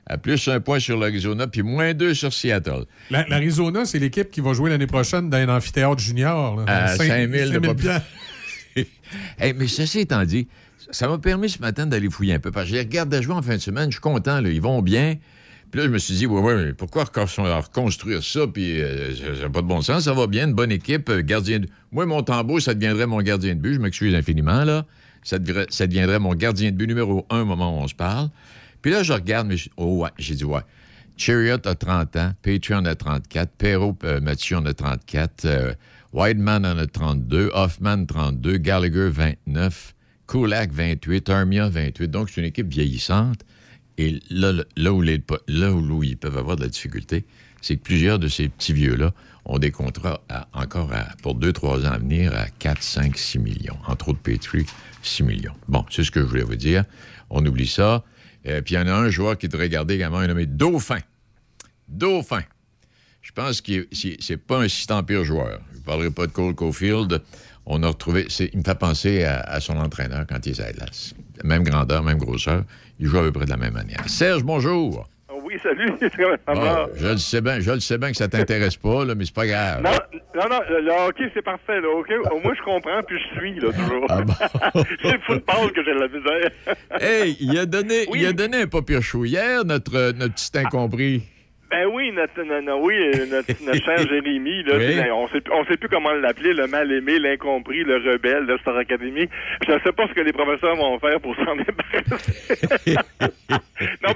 À plus un point sur l'Arizona, puis moins deux sur Seattle. La- L'Arizona, c'est l'équipe qui va jouer l'année prochaine dans un amphithéâtre junior. là. À Cinq- 5 000 de 5 000 pop- piastres. Hey, mais ceci étant dit, ça m'a permis ce matin d'aller fouiller un peu. Parce que je les regardais jouer en fin de semaine, je suis content, là, ils vont bien. Puis là, je me suis dit, ouais, ouais, mais pourquoi recon- reconstruire ça? Puis euh, ça n'a pas de bon sens, ça va bien, une bonne équipe, euh, gardien de... Moi, mon tambour, ça deviendrait mon gardien de but, je m'excuse infiniment, là. Ça deviendrait mon gardien de but numéro un au moment où on se parle. Puis là, je regarde, mais je- oh ouais, j'ai dit, ouais. Chariot a 30 ans, Patreon a 34, Perrault euh, Mathieu en a 34, Wideman en a 32, Hoffman 32, Gallagher 29, Kulak 28, Armia 28. Donc, c'est une équipe vieillissante. Et là, là, où, ils peuvent avoir de la difficulté, c'est que plusieurs de ces petits vieux-là ont des contrats encore à- pour 2-3 ans à venir à 4, 5, 6 millions. Entre autres, Petrie, 6 millions. Bon, c'est ce que je voulais vous dire. On oublie ça. Euh, puis il y en a un joueur qui devrait garder également, un nommé Dauphin. Dauphin. Je pense que c'est pas un si tant pire joueur. Je ne parlerai pas de Cole Caulfield. On a retrouvé. Il me fait penser à, à son entraîneur quand il est à la glace. Même grandeur, même grosseur. Il joue à peu près de la même manière. Serge, bonjour. Oui, salut. Bon, je le sais bien, je le sais bien que ça t'intéresse pas, là, mais c'est pas grave. Non, non, non, le hockey, c'est parfait. Là? Au moins, je comprends, puis je suis, là, toujours. Ah c'est le football que j'ai de la misère. Hey, il a donné, il a donné un pas pire show hier, notre, notre petit incompris. Ben oui, notre, oui, euh, notre, notre cher Jérémy, là, Oui. c'est- on sait, on sait plus comment l'appeler, le mal-aimé, l'incompris, le rebelle de Star Academy. Je ne sais pas ce que les professeurs vont faire pour s'en débarrasser. non,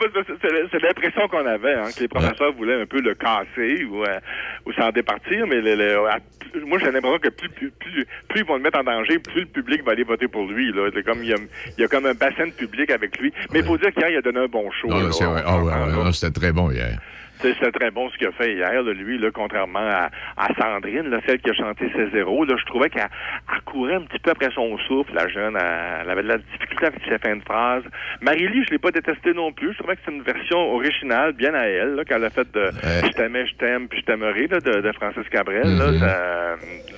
c'est- l'impression qu'on avait, hein, que les professeurs voulaient un peu le casser ou, euh, ou s'en départir, mais le- le- à- moi j'ai l'impression que plus, plus, plus, plus ils vont le mettre en danger, plus le public va aller voter pour lui. Là. Comme il y, a, il y a comme un bassin de public avec lui. Mais il faut dire qu'hier, il a donné un bon show. Non, là. là, Ah ouais, s'entend, ouais, là. non, c'était très bon hier. C'est très bon ce qu'il a fait hier, là, lui, là, contrairement à, à Sandrine, là, celle qui a chanté ses zéros. Là, je trouvais qu'elle elle courait un petit peu après son souffle, la jeune. Elle, elle avait de la difficulté avec ses fins de phrase. Marie-Lie, je l'ai pas détestée non plus. Je trouvais que c'est une version originale, bien à elle, qu'elle a faite de Je t'aimais, je t'aime, puis je t'aimerai, de, de Francis Cabrel. là. Mm-hmm. Ça-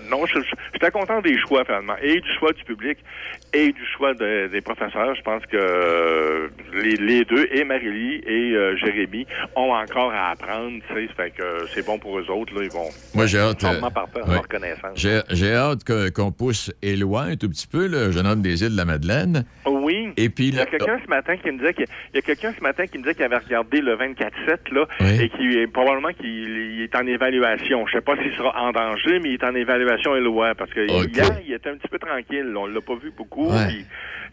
non, j'étais content des choix, finalement, et du choix du public et du choix de- des professeurs. Je pense que euh, les, les deux, et Marie-Lie et euh, Jérémy, ont encore à apprendre, tu sais, fait que c'est bon pour eux autres, là, ils vont Moi, j'ai hâte. euh, ouais. reconnaissance. J'ai hâte que- qu'on pousse Éloi un tout petit peu, le jeune homme des îles de la Madeleine. Oui. Et puis, Il y a quelqu'un ce matin qui me disait qu'il il y a quelqu'un ce matin qui me disait qu'il avait regardé le 24-7 là Oui. et qui est probablement qu'il il est en évaluation. Je sais pas s'il sera en danger, mais il est en évaluation Éloi parce que Ok. hier il était un petit peu tranquille. On l'a pas vu beaucoup. Ouais. puis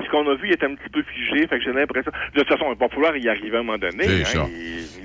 ce qu'on a vu, il était un petit peu figé. Fait que j'ai l'impression. De toute façon, il va falloir y arriver à un moment donné. Hein.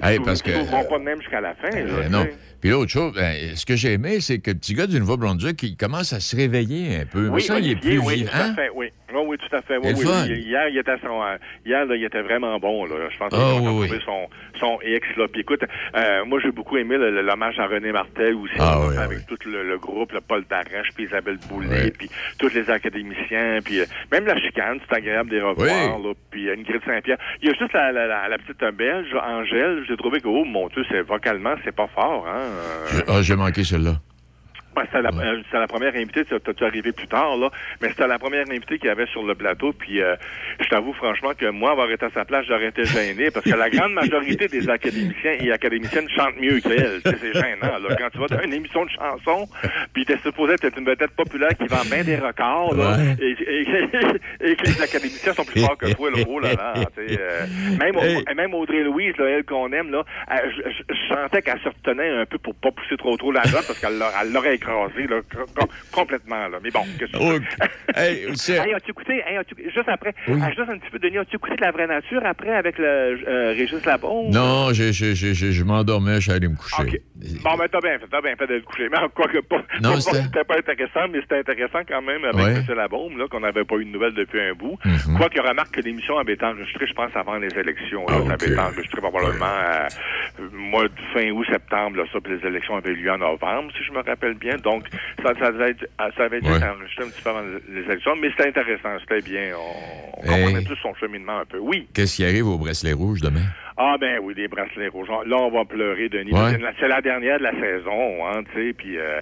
Hey, parce que- pas de même jusqu'à la fin. là, Euh, tu non. Puis l'autre chose, ben, ce que j'ai aimé, c'est que le petit gars du Nouveau-Brunswick, il commence à se réveiller un peu. Mais ça, il est plus oui, vivant. tout à fait, oui. Oui, oui, tout à fait. Oui, oui, oui. Hier, il était, son, euh, hier là, il était vraiment bon. Là. Je pense qu'il Ah, a oui, oui. retrouvé son, son ex. Là. Puis écoute, euh, moi, j'ai beaucoup aimé l'hommage à René Martel aussi. Ah, là, oui, avec tout le, le groupe, le Paul Darèche, puis Isabelle Boulay, Oui. puis tous les académiciens, puis euh, même la chicane, c'est agréable de les revoir. Oui. Là, puis euh, Ingrid Saint-Pierre. Il y a juste la, la, la, la petite belge, Angèle. J'ai trouvé que, oh mon Dieu, c'est, vocalement, c'est pas fort. Hein? Ah, j'ai manqué celle-là. C'était la, euh, c'était la première invitée, tu t'as arrivé plus tard, là, mais c'était la première invitée qu'il y avait sur le plateau, puis euh, je t'avoue franchement que moi, avoir été à sa place, j'aurais été gêné, parce que la grande majorité des académiciens et académiciennes chantent mieux qu'elle. C'est gênant, là. Quand tu vas dans une émission de chansons, puis t'es supposé être une vedette populaire qui vend bien des records, là, Ouais. et, et- et que les académiciens sont plus forts que toi, là. Oh là là, tu sais, euh, même, même Audrey Louise, là, elle qu'on aime, là, je, je- je sentais qu'elle se retenait un peu pour pas pousser trop trop la note parce qu'elle l'a- elle l'aurait écrasé là, com- complètement. Là. Mais bon, qu'est-ce que? Oh, hey, Hey, as-tu écouté, hey, as-tu- juste après, Oui. ah, juste un petit peu, Denis, as-tu écouté de la vraie nature après avec le euh, Régis Labon? Non, je m'endormais, je suis allé me coucher. Bon, ben, t'as bien fait, t'as bien fait de le coucher. Mais quoi que pas. Non, c'était- pas intéressant, mais c'était intéressant quand même avec Ouais. M. Labaume, là, qu'on n'avait pas eu de nouvelles depuis un bout. Mhm. Quoique, remarque que l'émission avait été enregistrée, je pense, avant les élections. là. Ah, Ça avait été enregistré probablement euh, mois de fin août, septembre, là, ça, puis les élections avaient lieu en novembre, si je me rappelle bien. Donc, ça, ça avait été Ouais. enregistré un petit peu avant les les élections, mais c'était intéressant, c'était bien. On, on Hey. comprenait tous son cheminement un peu. Oui. Qu'est-ce qui arrive au bracelet rouge demain? Ah ben oui, des bracelets rouges. Là, on va pleurer, Denis. Ouais. C'est la- dernière de la saison, hein, tu sais, puis... Euh,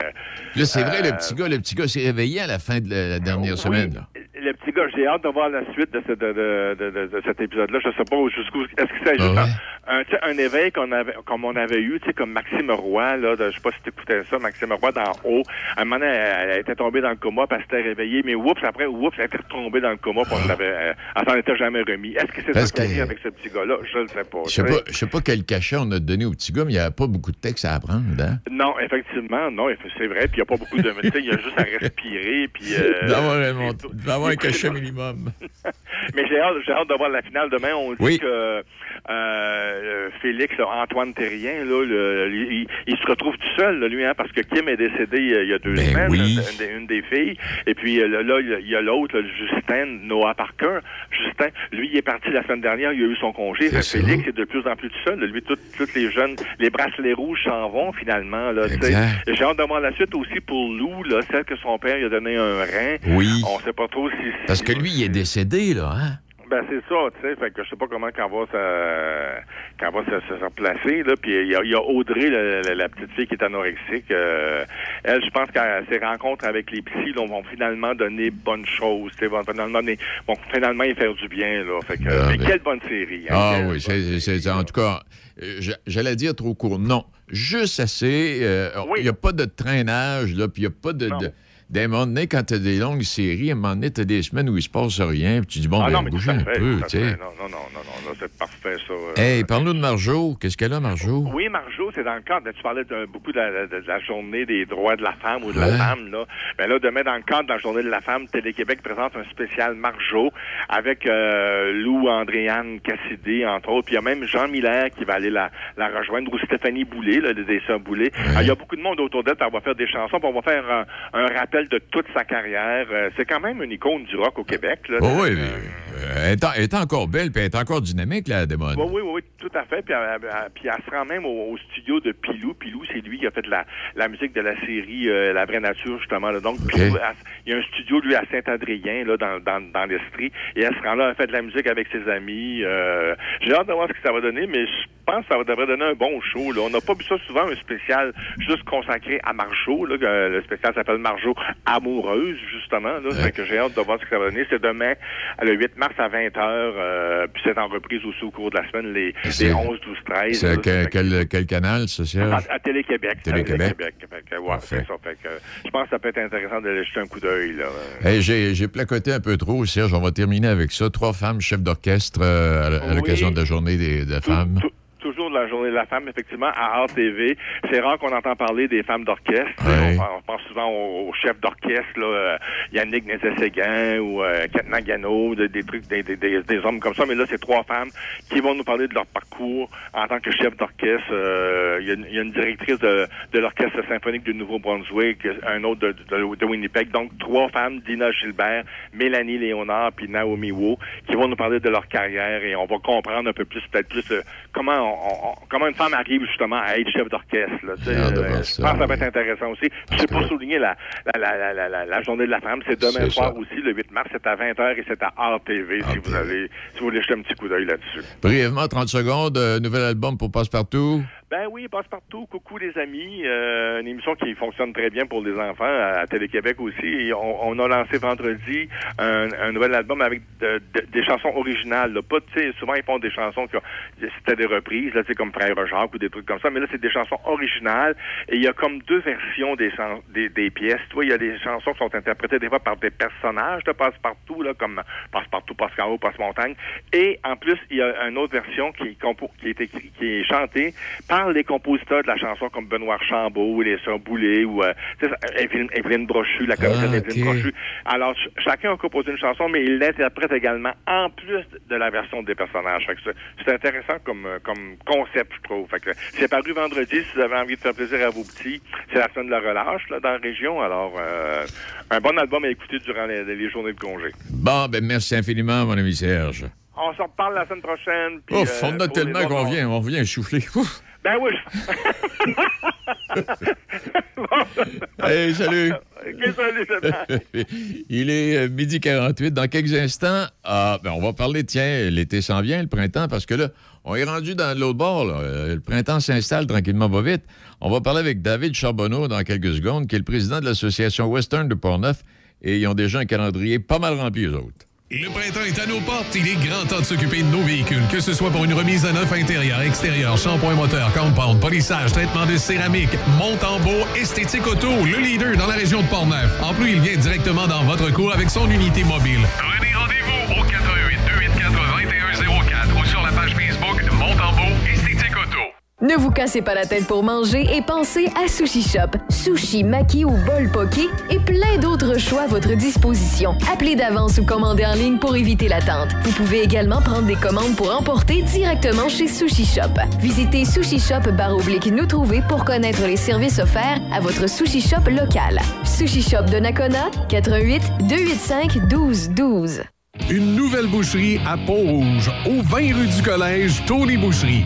Là, c'est vrai, le euh, petit gars, le petit gars s'est réveillé à la fin de la, la dernière oui, semaine. là. Le petit gars, j'ai hâte de voir la suite de, ce- de, de, de, cet épisode-là. Je sais pas jusqu'où... Est-ce que c'est juste Ah un, un, éveil qu'on avait, comme on avait eu, tu sais, comme Maxime Roy, là, je sais pas si tu écoutais ça, Maxime Roy d'en haut. À un moment donné, elle, elle était tombée dans le coma, puis elle s'était réveillée, mais oups, après, oups, elle était retombée dans le coma, puis on l'avait... elle s'en était jamais remis. Est-ce que c'est Parce ça qui avec ce petit gars-là? Je le sais pas. Je sais pas, je sais pas quel cachet on a donné au petit gars, mais il n'y a pas beaucoup de texte à apprendre. Hein? Non, effectivement, non, c'est vrai. Puis il n'y a pas beaucoup de. Il y a juste à respirer. Puis. euh, D'avoir un, un cachet minimum. Mais j'ai hâte, j'ai hâte de voir la finale demain. On dit Oui. que euh, Félix, là, Antoine Terrien, là, le- il, il se retrouve tout seul, là, lui, hein, parce que Kim est décédé il y a- il y a deux Ben semaines, oui. une, des- une des filles. Et puis euh, là, là, il y a- l'autre, là, Justin Noah Parker. Justin, lui, il est parti la semaine dernière, il a eu son congé. Fait. Félix est de plus en plus tout seul. Lui, tout- tous les jeunes, les bracelets rouges s'en vont finalement. Là, J'ai hâte de voir la suite aussi pour Lou, là, celle que son père lui a donné un rein. Oui. On sait pas trop si... Parce que lui, il est décédé, là. Hein? ben c'est ça, tu sais, fait que je sais pas comment qu'elle va, ça, va se, replacer. Là, puis il y a, il y a Audrey, la, la- la petite fille qui est anorexique. euh, elle, je pense que ses rencontres avec les psys là, vont finalement donner bonnes choses. tu sais, Vont finalement, donner- vont finalement y faire du bien. Là. Fait que, Ah, mais quelle bonne série. hein, Ah oui, c'est, en tout cas, euh, j'a- j'allais dire trop court. Non, juste assez. euh, Il n'y a pas de traînage, là, puis il n'y a pas de... d'un moment donné, quand tu as des longues séries, à un moment donné, tu as des semaines où il se passe rien, puis tu dis, bon, ah ben, mais à un peu, tu sais. Non, non, non, non, c'est parfait, ça. euh. Hey, parle-nous de Marjo. Qu'est-ce qu'elle a, Marjo? Oui, Marjo, c'est dans le cadre, tu parlais de, beaucoup de la, de- de la journée des droits de la femme ou de Ouais. la femme, là. Ben là, demain, dans le cadre de la journée de la femme, Télé-Québec présente un spécial Marjo avec euh, Lou Andréane Cassidy, entre autres. Puis il y a même Jean Miller qui va aller la, la rejoindre, ou Stéphanie Boulay, là, des Boulay. Alors, Il y a beaucoup de monde autour d'elle, elle va faire des chansons, puis on va faire un, un rappel de toute sa carrière. Euh, c'est quand même une icône du rock au Québec, là. Oh, oui, mais, euh, elle, est, en- elle est encore belle, puis elle est encore dynamique, la démon. Oui, oui, oui, tout à fait. Puis, elle- elle- puis elle se rend même au, au studio de Pilou. Pilou, c'est lui qui a fait la, la musique de la série euh, La vraie nature, justement. là. Donc, Pilou, elle- il y a un studio, lui, à Saint-Adrien, là, dans, dans, dans l'Estrie. Et elle se rend là, elle fait de la musique avec ses amis. Euh, J'ai hâte de voir ce que ça va donner, mais je pense que ça devrait donner un bon show. Là. On n'a pas vu ça souvent, un spécial juste consacré à Marjo. Là, que le spécial s'appelle Marjo Amoureuse, justement. Là. Fait que j'ai hâte de voir ce que ça va donner. C'est demain, le 8 mars à 20h. euh, puis c'est en reprise aussi au cours de la semaine, les, C'est- les 11, 12, 13. C'est que- quel, quel canal, ça, à, à Télé-Québec. Télé-Québec? Ouais, je pense que ça peut être intéressant de jeter un coup d'œil. là. Hey, j'ai, j'ai placoté un peu trop, Serge. On va terminer avec ça. Trois femmes chefs d'orchestre euh, à, l'occasion Oui. de la journée des, des femmes. Toujours de la journée de la femme, effectivement, à RTV. C'est rare qu'on entend parler des femmes d'orchestre. Ouais. On, on pense souvent aux, aux chefs d'orchestre, là, euh, Yannick Nézet-Séguin ou euh, Kat Nagano, de- des trucs, des, des, des- des hommes comme ça. Mais là, c'est trois femmes qui vont nous parler de leur parcours en tant que chef d'orchestre. Euh, Il y, a une- il y a une directrice de, de l'Orchestre symphonique du Nouveau-Brunswick, un autre de, de, de Winnipeg. Donc, trois femmes, Dina Gilbert, Mélanie Léonard puis Naomi Wu, qui vont nous parler de leur carrière et on va comprendre un peu plus, peut-être plus, euh, comment on- on- on- comment une femme arrive justement à être chef d'orchestre. là, Euh, je ça, pense que ça va être intéressant aussi. Puis C'est pour souligner la, la, la, la, journée de la femme. C'est demain soir ça. aussi, le 8 mars. C'est à 20h et c'est à RTV si vous allez, si vous voulez jeter un petit coup d'œil là-dessus. Brièvement, 30 secondes, euh, nouvel album pour Passe-Partout. Ben oui, passe-partout. Coucou les amis. Euh, une émission qui fonctionne très bien pour les enfants à, Télé-Québec aussi. Et on, on a lancé vendredi un, un nouvel album avec de- de- des chansons originales. Là. Pas, souvent ils font des chansons qui ont- c'était des reprises, là, comme Frère Jacques ou des trucs comme ça. Mais là, c'est des chansons originales. Et il y a comme deux versions des, des, des pièces. Tu il y a des chansons qui sont interprétées des fois par des personnages de passe-partout, là, comme passe-partout, passe-en haut, passe-montagne. Et en plus, il y a une autre version qui, est qui est qui est chantée par les compositeurs de la chanson comme Benoît Archambault, les Sœurs Boulay ou euh, Evelyne, Evelyne Brochu, la comédienne Ah, Evelyne ok. Brochu. Alors, ch- chacun a composé une chanson, mais il l'interprète également en plus de la version des personnages. C'est- intéressant comme, euh, comme concept, je trouve. C'est paru vendredi, si vous avez envie de faire plaisir à vos petits. C'est la semaine de la relâche là, dans la région. Alors, euh, un bon album à écouter durant les, les journées de congé. Bon, ben merci infiniment, mon ami Serge. On s'en reparle la semaine prochaine. puis, Ouf, on a tellement qu'on vient, on vient souffler. Ouf. Ben oui. Hey, salut. Il est euh, midi 48. Dans quelques instants, ah, ben, on va parler, tiens, l'été s'en vient, le printemps, parce que là, on est rendu dans l'autre bord. là. Euh, Le printemps s'installe tranquillement, va vite. On va parler avec David Charbonneau dans quelques secondes, qui est le président de l'Association Western de Portneuf, et ils ont déjà un calendrier pas mal rempli, eux autres. Le printemps est à nos portes. Il est grand temps de s'occuper de nos véhicules, que ce soit pour une remise à neuf intérieur, extérieur, shampoing moteur, compound, polissage, traitement de céramique, monte en beau, esthétique auto, le leader dans la région de Portneuf. En plus, il vient directement dans votre cour avec son unité mobile. Prenez rendez-vous au Ne vous cassez pas la tête pour manger et pensez à Sushi Shop. Sushi, maki ou bol poké et plein d'autres choix à votre disposition. Appelez d'avance ou commandez en ligne pour éviter l'attente. Vous pouvez également prendre des commandes pour emporter directement chez Sushi Shop. Visitez Sushi Shop barre oblique nous trouver pour connaître les services offerts à votre Sushi Shop local. Sushi Shop de Nakona, 88 285 1212. Une nouvelle boucherie à Pont-Rouge, au 20 rue du Collège, Tony Boucherie.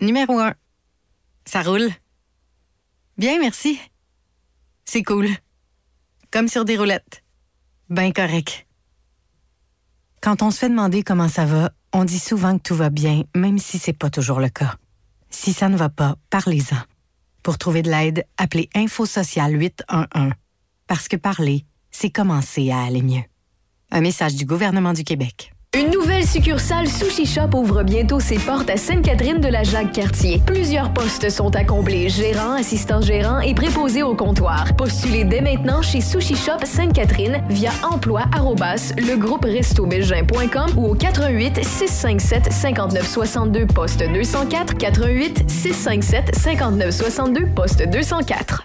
Numéro un. Ça roule. Bien, merci. C'est cool. Comme sur des roulettes. Ben correct. Quand on se fait demander comment ça va, on dit souvent que tout va bien, même si c'est pas toujours le cas. Si ça ne va pas, parlez-en. Pour trouver de l'aide, appelez Info Social 811. Parce que parler, c'est commencer à aller mieux. Un message du gouvernement du Québec. Une nouvelle succursale Sushi Shop ouvre bientôt ses portes à Sainte-Catherine de la Jacques-Cartier. Plusieurs postes sont à combler, gérant, assistant gérant et préposé au comptoir. Postulez dès maintenant chez Sushi Shop Sainte-Catherine via emploi ou au 88 657 59 62 poste 204 88 657 59 62 poste 204.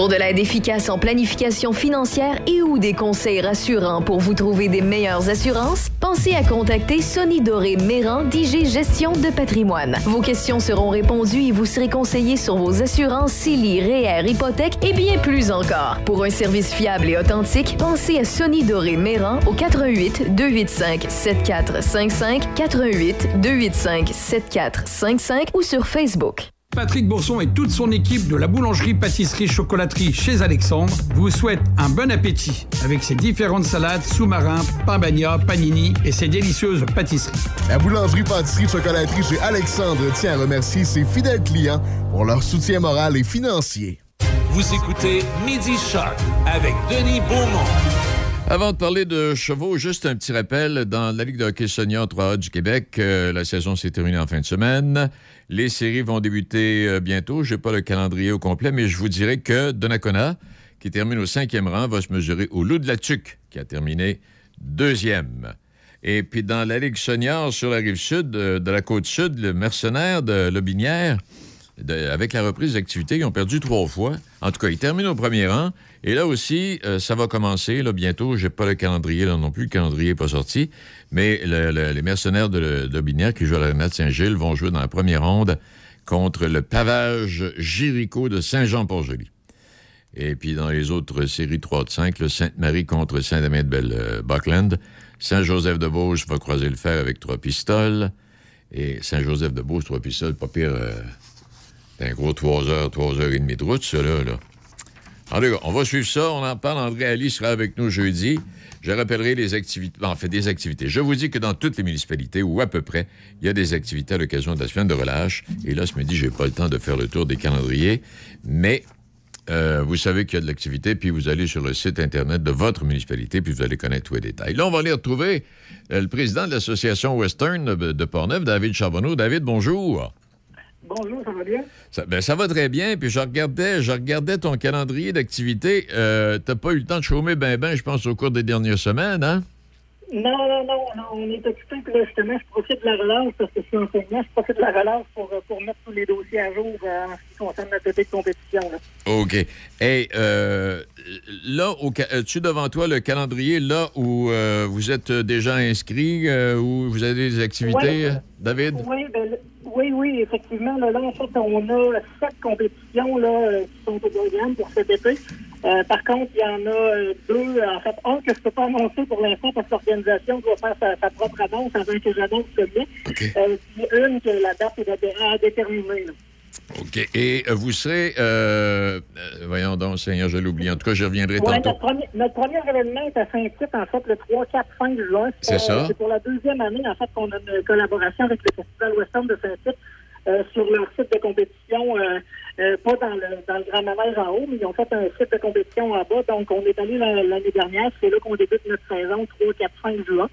Pour de l'aide efficace en planification financière et ou des conseils rassurants pour vous trouver des meilleures assurances, pensez à contacter Sonny Doré Méran d'IG Gestion de patrimoine. Vos questions seront répondues et vous serez conseillé sur vos assurances CELI, REER, hypothèque et bien plus encore. Pour un service fiable et authentique, pensez à Sonny Doré Méran au 88 285 7455 88 285 7455 ou sur Facebook. Patrick Bourson et toute son équipe de la boulangerie pâtisserie chocolaterie chez Alexandre vous souhaitent un bon appétit avec ses différentes salades, sous-marins, pain bagna, panini et ses délicieuses pâtisseries. La boulangerie pâtisserie chocolaterie chez Alexandre tient à remercier ses fidèles clients pour leur soutien moral et financier. Vous écoutez Midi Shark avec Denis Beaumont. Avant de parler de chevaux, juste un petit rappel. Dans la Ligue de hockey senior 3A du Québec, euh, la saison s'est terminée en fin de semaine. Les séries vont débuter euh, bientôt. Je n'ai pas le calendrier au complet, mais je vous dirais que Donnacona, qui termine au cinquième rang, va se mesurer au Loup de la Tuque, qui a terminé deuxième. Et puis dans la Ligue senior sur la rive sud euh, de la côte sud, le mercenaire de Lobinière, de- avec la reprise d'activité, ils ont perdu trois fois. En tout cas, ils terminent au premier rang. Et là aussi, euh, ça va commencer là, bientôt. Je n'ai pas le calendrier non plus. Le calendrier n'est pas sorti. Mais le- le- les mercenaires de, de Binière qui jouent à l'Arena de Saint-Gilles vont jouer dans la première ronde contre le pavage Girico de Saint-Jean-Port-Joli. Et puis dans les autres séries 3 de 5, le Sainte-Marie contre Saint-Damien-de-Buckland. Saint-Joseph-de-Beauce va croiser le fer avec trois pistoles. Et Saint-Joseph-de-Beauce, trois pistoles, pas pire. euh, c'est un gros 3 heures, 3 heures et demie de route, ça, là. En tout cas, on va suivre ça. On en parle. André Ali sera avec nous jeudi. Je rappellerai les activités. En fait, des activités. Je vous dis que dans toutes les municipalités, ou à peu près, il y a des activités à l'occasion de la semaine de relâche. Et là, ce midi, j'ai pas le temps de faire le tour des calendriers. Mais euh, vous savez qu'il y a de l'activité, puis vous allez sur le site Internet de votre municipalité, puis vous allez connaître tous les détails. Là, on va aller retrouver euh, le président de l'Association Western de, de Portneuf, David Charbonneau. David, bonjour. Bonjour, ça va bien? Ça, ben, ça va très bien. Puis je regardais, je regardais ton calendrier d'activité. Euh, T'as pas eu le temps de chômer ben ben, je pense, au cours des dernières semaines, hein? Non, non, non, non, on est occupé, puis là, justement, je profite de la relâche parce que je suis enseignant, je profite de la relâche pour, euh, pour mettre tous les dossiers à jour euh, en ce qui concerne la de compétition. Là. OK. Hey, euh, là, au as-tu devant toi le calendrier là où euh, vous êtes déjà inscrit, où vous avez des activités, Ouais. David? Oui, ben, oui, oui, effectivement. Là, là, en fait, on a sept compétitions là, euh, qui sont au programme pour cet été. Euh, par contre, il y en a euh, deux, en fait, un que je ne peux pas annoncer pour l'instant parce que l'organisation doit faire sa, sa propre annonce avant que j'annonce. Euh, puis une que la date est à, à déterminer. là. OK. Et euh, vous serez, euh, euh, voyons donc, Seigneur, je l'ai oublié. En tout cas, je reviendrai Ouais, tantôt. notre, premier, notre premier événement est à Saint-Tite, en fait, le 3, 4, 5 juin. C'est ça. C'est pour la deuxième année, en fait, qu'on a une collaboration avec le Festival Western de Saint-Tite euh, sur leur site de compétition, pas dans le, dans le grand manège en haut, mais ils ont fait un site de compétition en bas. Donc, on est allé la- l'année dernière. C'est là qu'on débute notre saison 3, 4, 5 juin.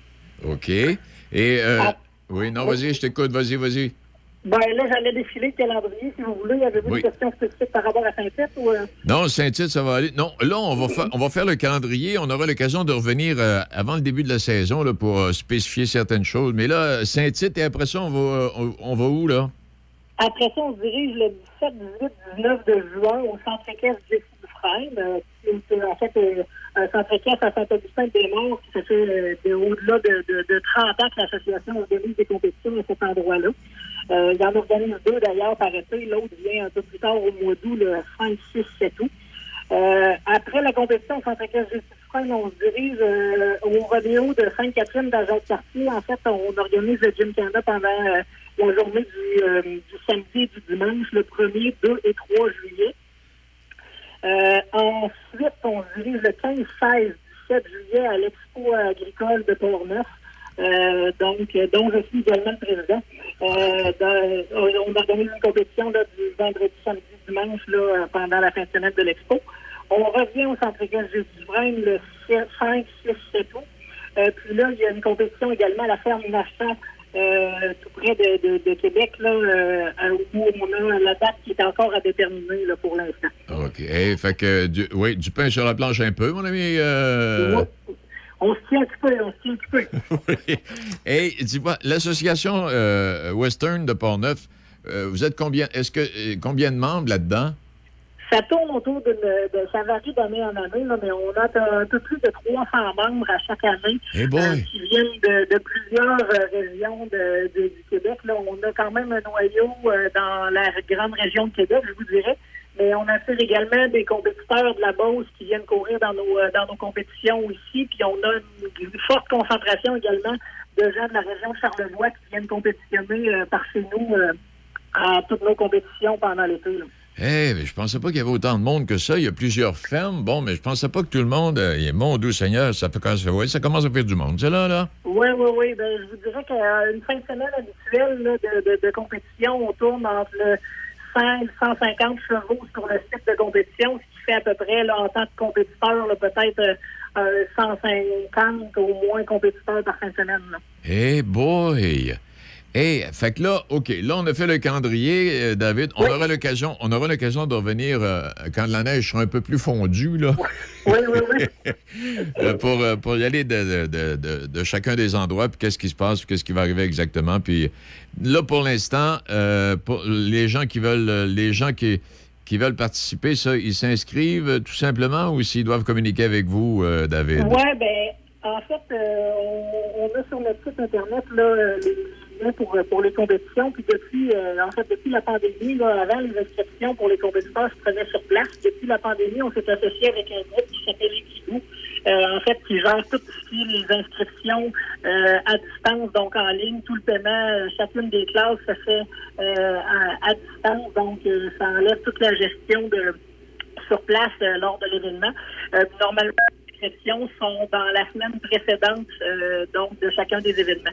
OK. Et, Ah. oui, non, vas-y, je t'écoute. Vas-y, vas-y. Ben là, j'allais défiler le calendrier, si vous voulez. Avez-vous Oui. une question spécifique par rapport à Saint-Tite ou... euh? Non, Saint-Tite, ça va aller. Non, là, on va, fa- on va faire le calendrier. On aura l'occasion de revenir euh, avant le début de la saison là, pour euh, spécifier certaines choses. Mais là, Saint-Tite, et après ça, on va, on, on va où, là? Après ça, on se dirige le 17, 18, 19 de juin au centre équestre Jessie Dufresne, euh, qui est en fait un centre équestre à Saint-Augustin-des-Monts, qui ça fait de- au-delà de, de, de 30 ans que l'association organise des compétitions à cet endroit-là. Euh, il y en organise deux d'ailleurs par été, l'autre vient un peu plus tard au mois d'août, le 5, 6, 7 août. Euh, après la compétition Jessie Dufresne, on se dirige euh, au rodéo de Sainte-Catherine d'Agen-Cartier. En fait, on organise le Gym Canada pendant euh, la journée du, euh, du samedi et du dimanche, le 1er, 2 et 3 juillet. Euh, ensuite, on se dirige le 15, 16, 17 juillet à l'Expo agricole de Port-Neuf. Donc, dont je suis également le président. Euh, dans- on organise une compétition là, du vendredi, samedi, dimanche là, euh, pendant la fin de semaine de l'Expo. On revient au centre Jésus Dufresne le 5, 6, 7 août. Euh, puis là, il y a une compétition également à la ferme Nachat, euh, tout près de, de- de Québec, là, euh, où on a la date qui est encore à déterminer là, pour l'instant. OK. Eh, fait que, du, oui, du pain sur la planche un peu, mon ami. euh, On se tient un petit peu, on se tient un petit peu. oui. Et dis-moi, l'association euh, Western de Portneuf, euh, vous êtes combien, est-ce que, euh, combien de membres là-dedans? Ça tourne autour de, de ça varie d'année en année, là, mais on a un peu plus de 300 membres à chaque année Eh boy. euh, qui viennent de, de plusieurs régions de, du Québec. Là, on a quand même un noyau dans la grande région de Québec, je vous dirais. Mais on attire également des compétiteurs de la Beauce qui viennent courir dans nos, euh, dans nos compétitions ici. Puis on a une, une forte concentration également de gens de la région de Charlevoix qui viennent compétitionner euh, par chez nous euh, à toutes nos compétitions pendant l'été. Eh, mais je pensais pas qu'il y avait autant de monde que ça. Il y a plusieurs fermes. Bon, mais je pensais pas que tout le monde. euh, mon doux Seigneur, ça, fait, quand- ouais, ça commence à faire du monde. C'est là, là? Oui, oui, oui. Ben, je vous dirais qu'une fin de semaine habituelle là, de, de, de compétition, on tourne entre le 100 et 150 chevaux sur le site de compétition, ce qui fait à peu près, en tant que compétiteur, peut-être euh, euh, 150 au moins compétiteurs par fin de semaine. là. Eh boy! Eh, fait que là, OK, là, on a fait le calendrier, euh, David. On aura l'occasion, on aura l'occasion de revenir euh, quand la neige sera un peu plus fondue, là. Oui, oui, oui. Euh, pour, pour y aller de, de- de- chacun des endroits, puis qu'est-ce qui se passe, puis qu'est-ce qui va arriver exactement. Puis là, pour l'instant, pour les gens qui veulent, les gens qui, qui veulent participer, ça, ils s'inscrivent tout simplement ou s'ils doivent communiquer avec vous, David? Oui, ben, en fait, on, on a sur notre site Internet là, les euh, pour les compétitions. Puis depuis, euh, en fait, depuis la pandémie, là, avant les inscriptions pour les compétiteurs se prenaient sur place. Depuis la pandémie, on s'est associé avec un groupe qui s'appelle Equidou, euh, en fait, qui gère tout ce les inscriptions à distance, donc en ligne, tout le paiement, chacune des classes se fait à, distance, donc ça enlève toute la gestion de sur place lors de l'événement. Normalement, les inscriptions sont dans la semaine précédente donc de chacun des événements.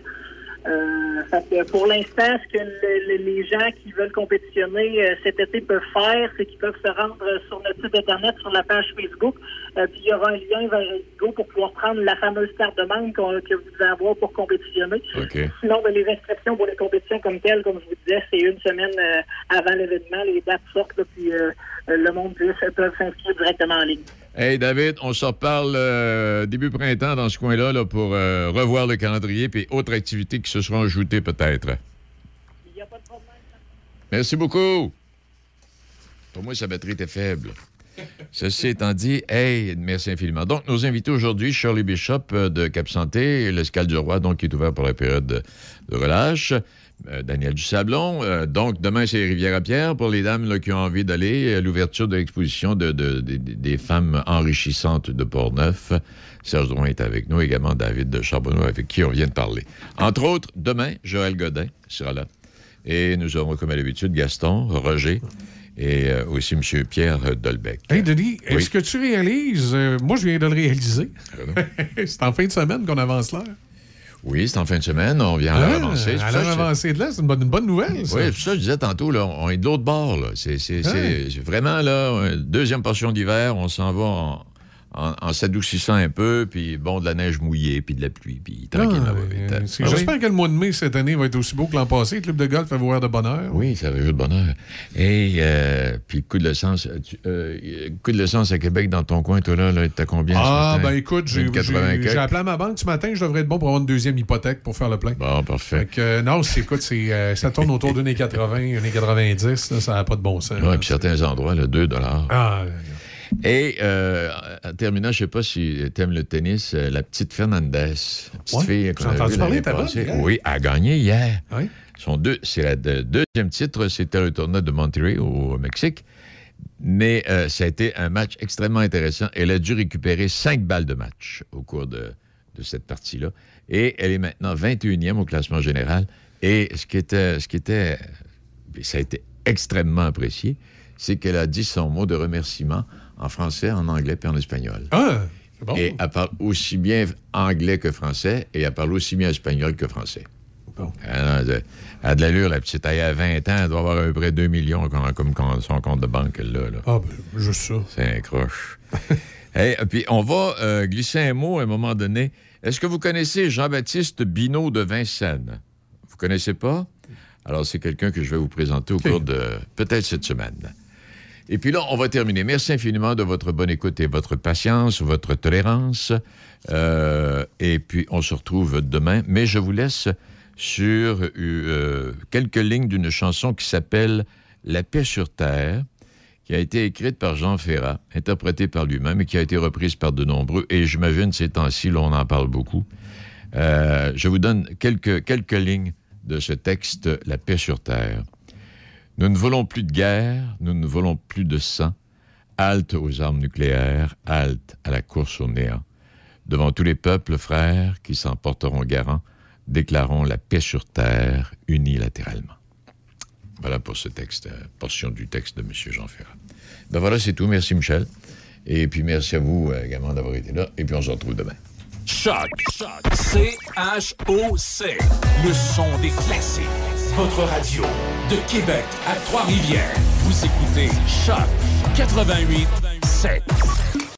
Euh, fait que pour l'instant, ce que le- le- les gens qui veulent compétitionner euh, cet été peuvent faire, c'est qu'ils peuvent se rendre euh, sur notre site Internet, sur la page Facebook, euh, puis il y aura un lien vers Go pour pouvoir prendre la fameuse carte de membre qu'on- que vous devez avoir pour compétitionner. Sinon, ben, les inscriptions pour les compétitions comme telles, comme je vous disais, c'est une semaine euh, avant l'événement, les dates sortent, là, puis euh, euh, le monde peut, peut s'inscrire directement en ligne. Hey, David, on se reparle euh, début printemps dans ce coin-là là, pour euh, revoir le calendrier et autres activités qui se seront ajoutées peut-être. Merci beaucoup. Pour moi, sa batterie était faible. Ceci étant dit, hey, merci infiniment. Donc, nos invités aujourd'hui, Shirley Bishop euh, de Cap Santé, l'Escale du Roi, donc, qui est ouvert pour la période de, de relâche. Euh, Daniel Dusablon. Euh, donc, demain, c'est Rivière-à-Pierre pour les dames là, qui ont envie d'aller à l'ouverture de l'exposition de, de- de- de- des femmes enrichissantes de Port-Neuf. Serge Drouin est avec nous, également David de Charbonneau, avec qui on vient de parler. Entre autres, demain, Joël Godin sera là. Et nous aurons, comme à l'habitude, Gaston, Roger et euh, aussi M. Pierre Dolbec. Hey, Denis, Oui. est-ce que tu réalises? euh, moi, je viens de le réaliser. c'est en fin de semaine qu'on avance l'heure. Oui, c'est en fin de semaine. On vient à Ah, l'heure avancée. À l'heure avancée de là, c'est une bonne, une bonne nouvelle, ça. Oui, c'est ça je disais tantôt, là, on est de l'autre bord. C'est Ouais. vraiment là, deuxième portion d'hiver, on s'en va en, en- en s'adoucissant un peu, puis bon, de la neige mouillée, puis de la pluie, puis tranquillement. Ah, euh, Ah oui? J'espère que le mois de mai cette année va être aussi beau que l'an passé. Le club de golf va voir de bonheur. Oui, ça va jouer de bonheur. Et euh, puis coup de l'essence, euh, euh, coup de l'essence à Québec dans ton coin, toi là, là t'as combien Ah, ce matin? ben écoute, j'ai Une 80 j'ai- quelques? j'ai appelé à ma banque ce matin. Je devrais être bon pour avoir une deuxième hypothèque pour faire le plein. Bon, parfait. Fait que, euh, non, c'est- écoute, c'est, ça tourne autour d'une 80, une 90. là, ça n'a pas de bon sens. Oui, puis certains endroits, là, 2 Ah, Et euh, en terminant, je ne sais pas si tu aimes le tennis, euh, la petite Fernandez, la petite Ouais, fille qu'on a vue l'année passée. Oui, a gagné hier. Oui. Son deux, c'est la de- deuxième titre, c'était le tournoi de Monterrey au Mexique. Mais euh, ça a été un match extrêmement intéressant. Elle a dû récupérer cinq balles de match au cours de, de cette partie-là. Et elle est maintenant 21e au classement général. Et ce qui était, ce qui était ça a été extrêmement apprécié, c'est qu'elle a dit son mot de remerciement en français, en anglais et en espagnol. Ah, c'est bon. Et elle parle aussi bien anglais que français et elle parle aussi bien espagnol que français. Bon. Elle a, elle a de l'allure, la petite. Elle a 20 ans, elle doit avoir à peu près 2 millions comme, son compte de banque, là. là. Ah, ben, juste ça. C'est un croche. Hey, puis on va euh, glisser un mot à un moment donné. Est-ce que vous connaissez Jean-Baptiste Binot de Vincennes? Vous connaissez pas? Alors, c'est quelqu'un que je vais vous présenter au cours de peut-être cette semaine. Et puis là, on va terminer. Merci infiniment de votre bonne écoute et votre patience, votre tolérance. Euh, et puis, on se retrouve demain. Mais je vous laisse sur euh, quelques lignes d'une chanson qui s'appelle La paix sur terre, qui a été écrite par Jean Ferrat, interprétée par lui-même et qui a été reprise par de nombreux. Et j'imagine ces temps-ci, là, on en parle beaucoup. Euh, je vous donne quelques, quelques lignes de ce texte, La paix sur terre. Nous ne voulons plus de guerre, nous ne voulons plus de sang. Halte aux armes nucléaires, halte à la course au néant. Devant tous les peuples, frères, qui s'en porteront garant, déclarons la paix sur terre unilatéralement. Voilà pour ce texte, euh, portion du texte de M. Jean Ferrat. Ben voilà, c'est tout. Merci, Michel. Et puis merci à vous euh, également d'avoir été là. Et puis on se retrouve demain. Choc. C-H-O-C. Le son des classiques. Votre radio de Québec à Trois-Rivières. Vous écoutez Choc 88 7.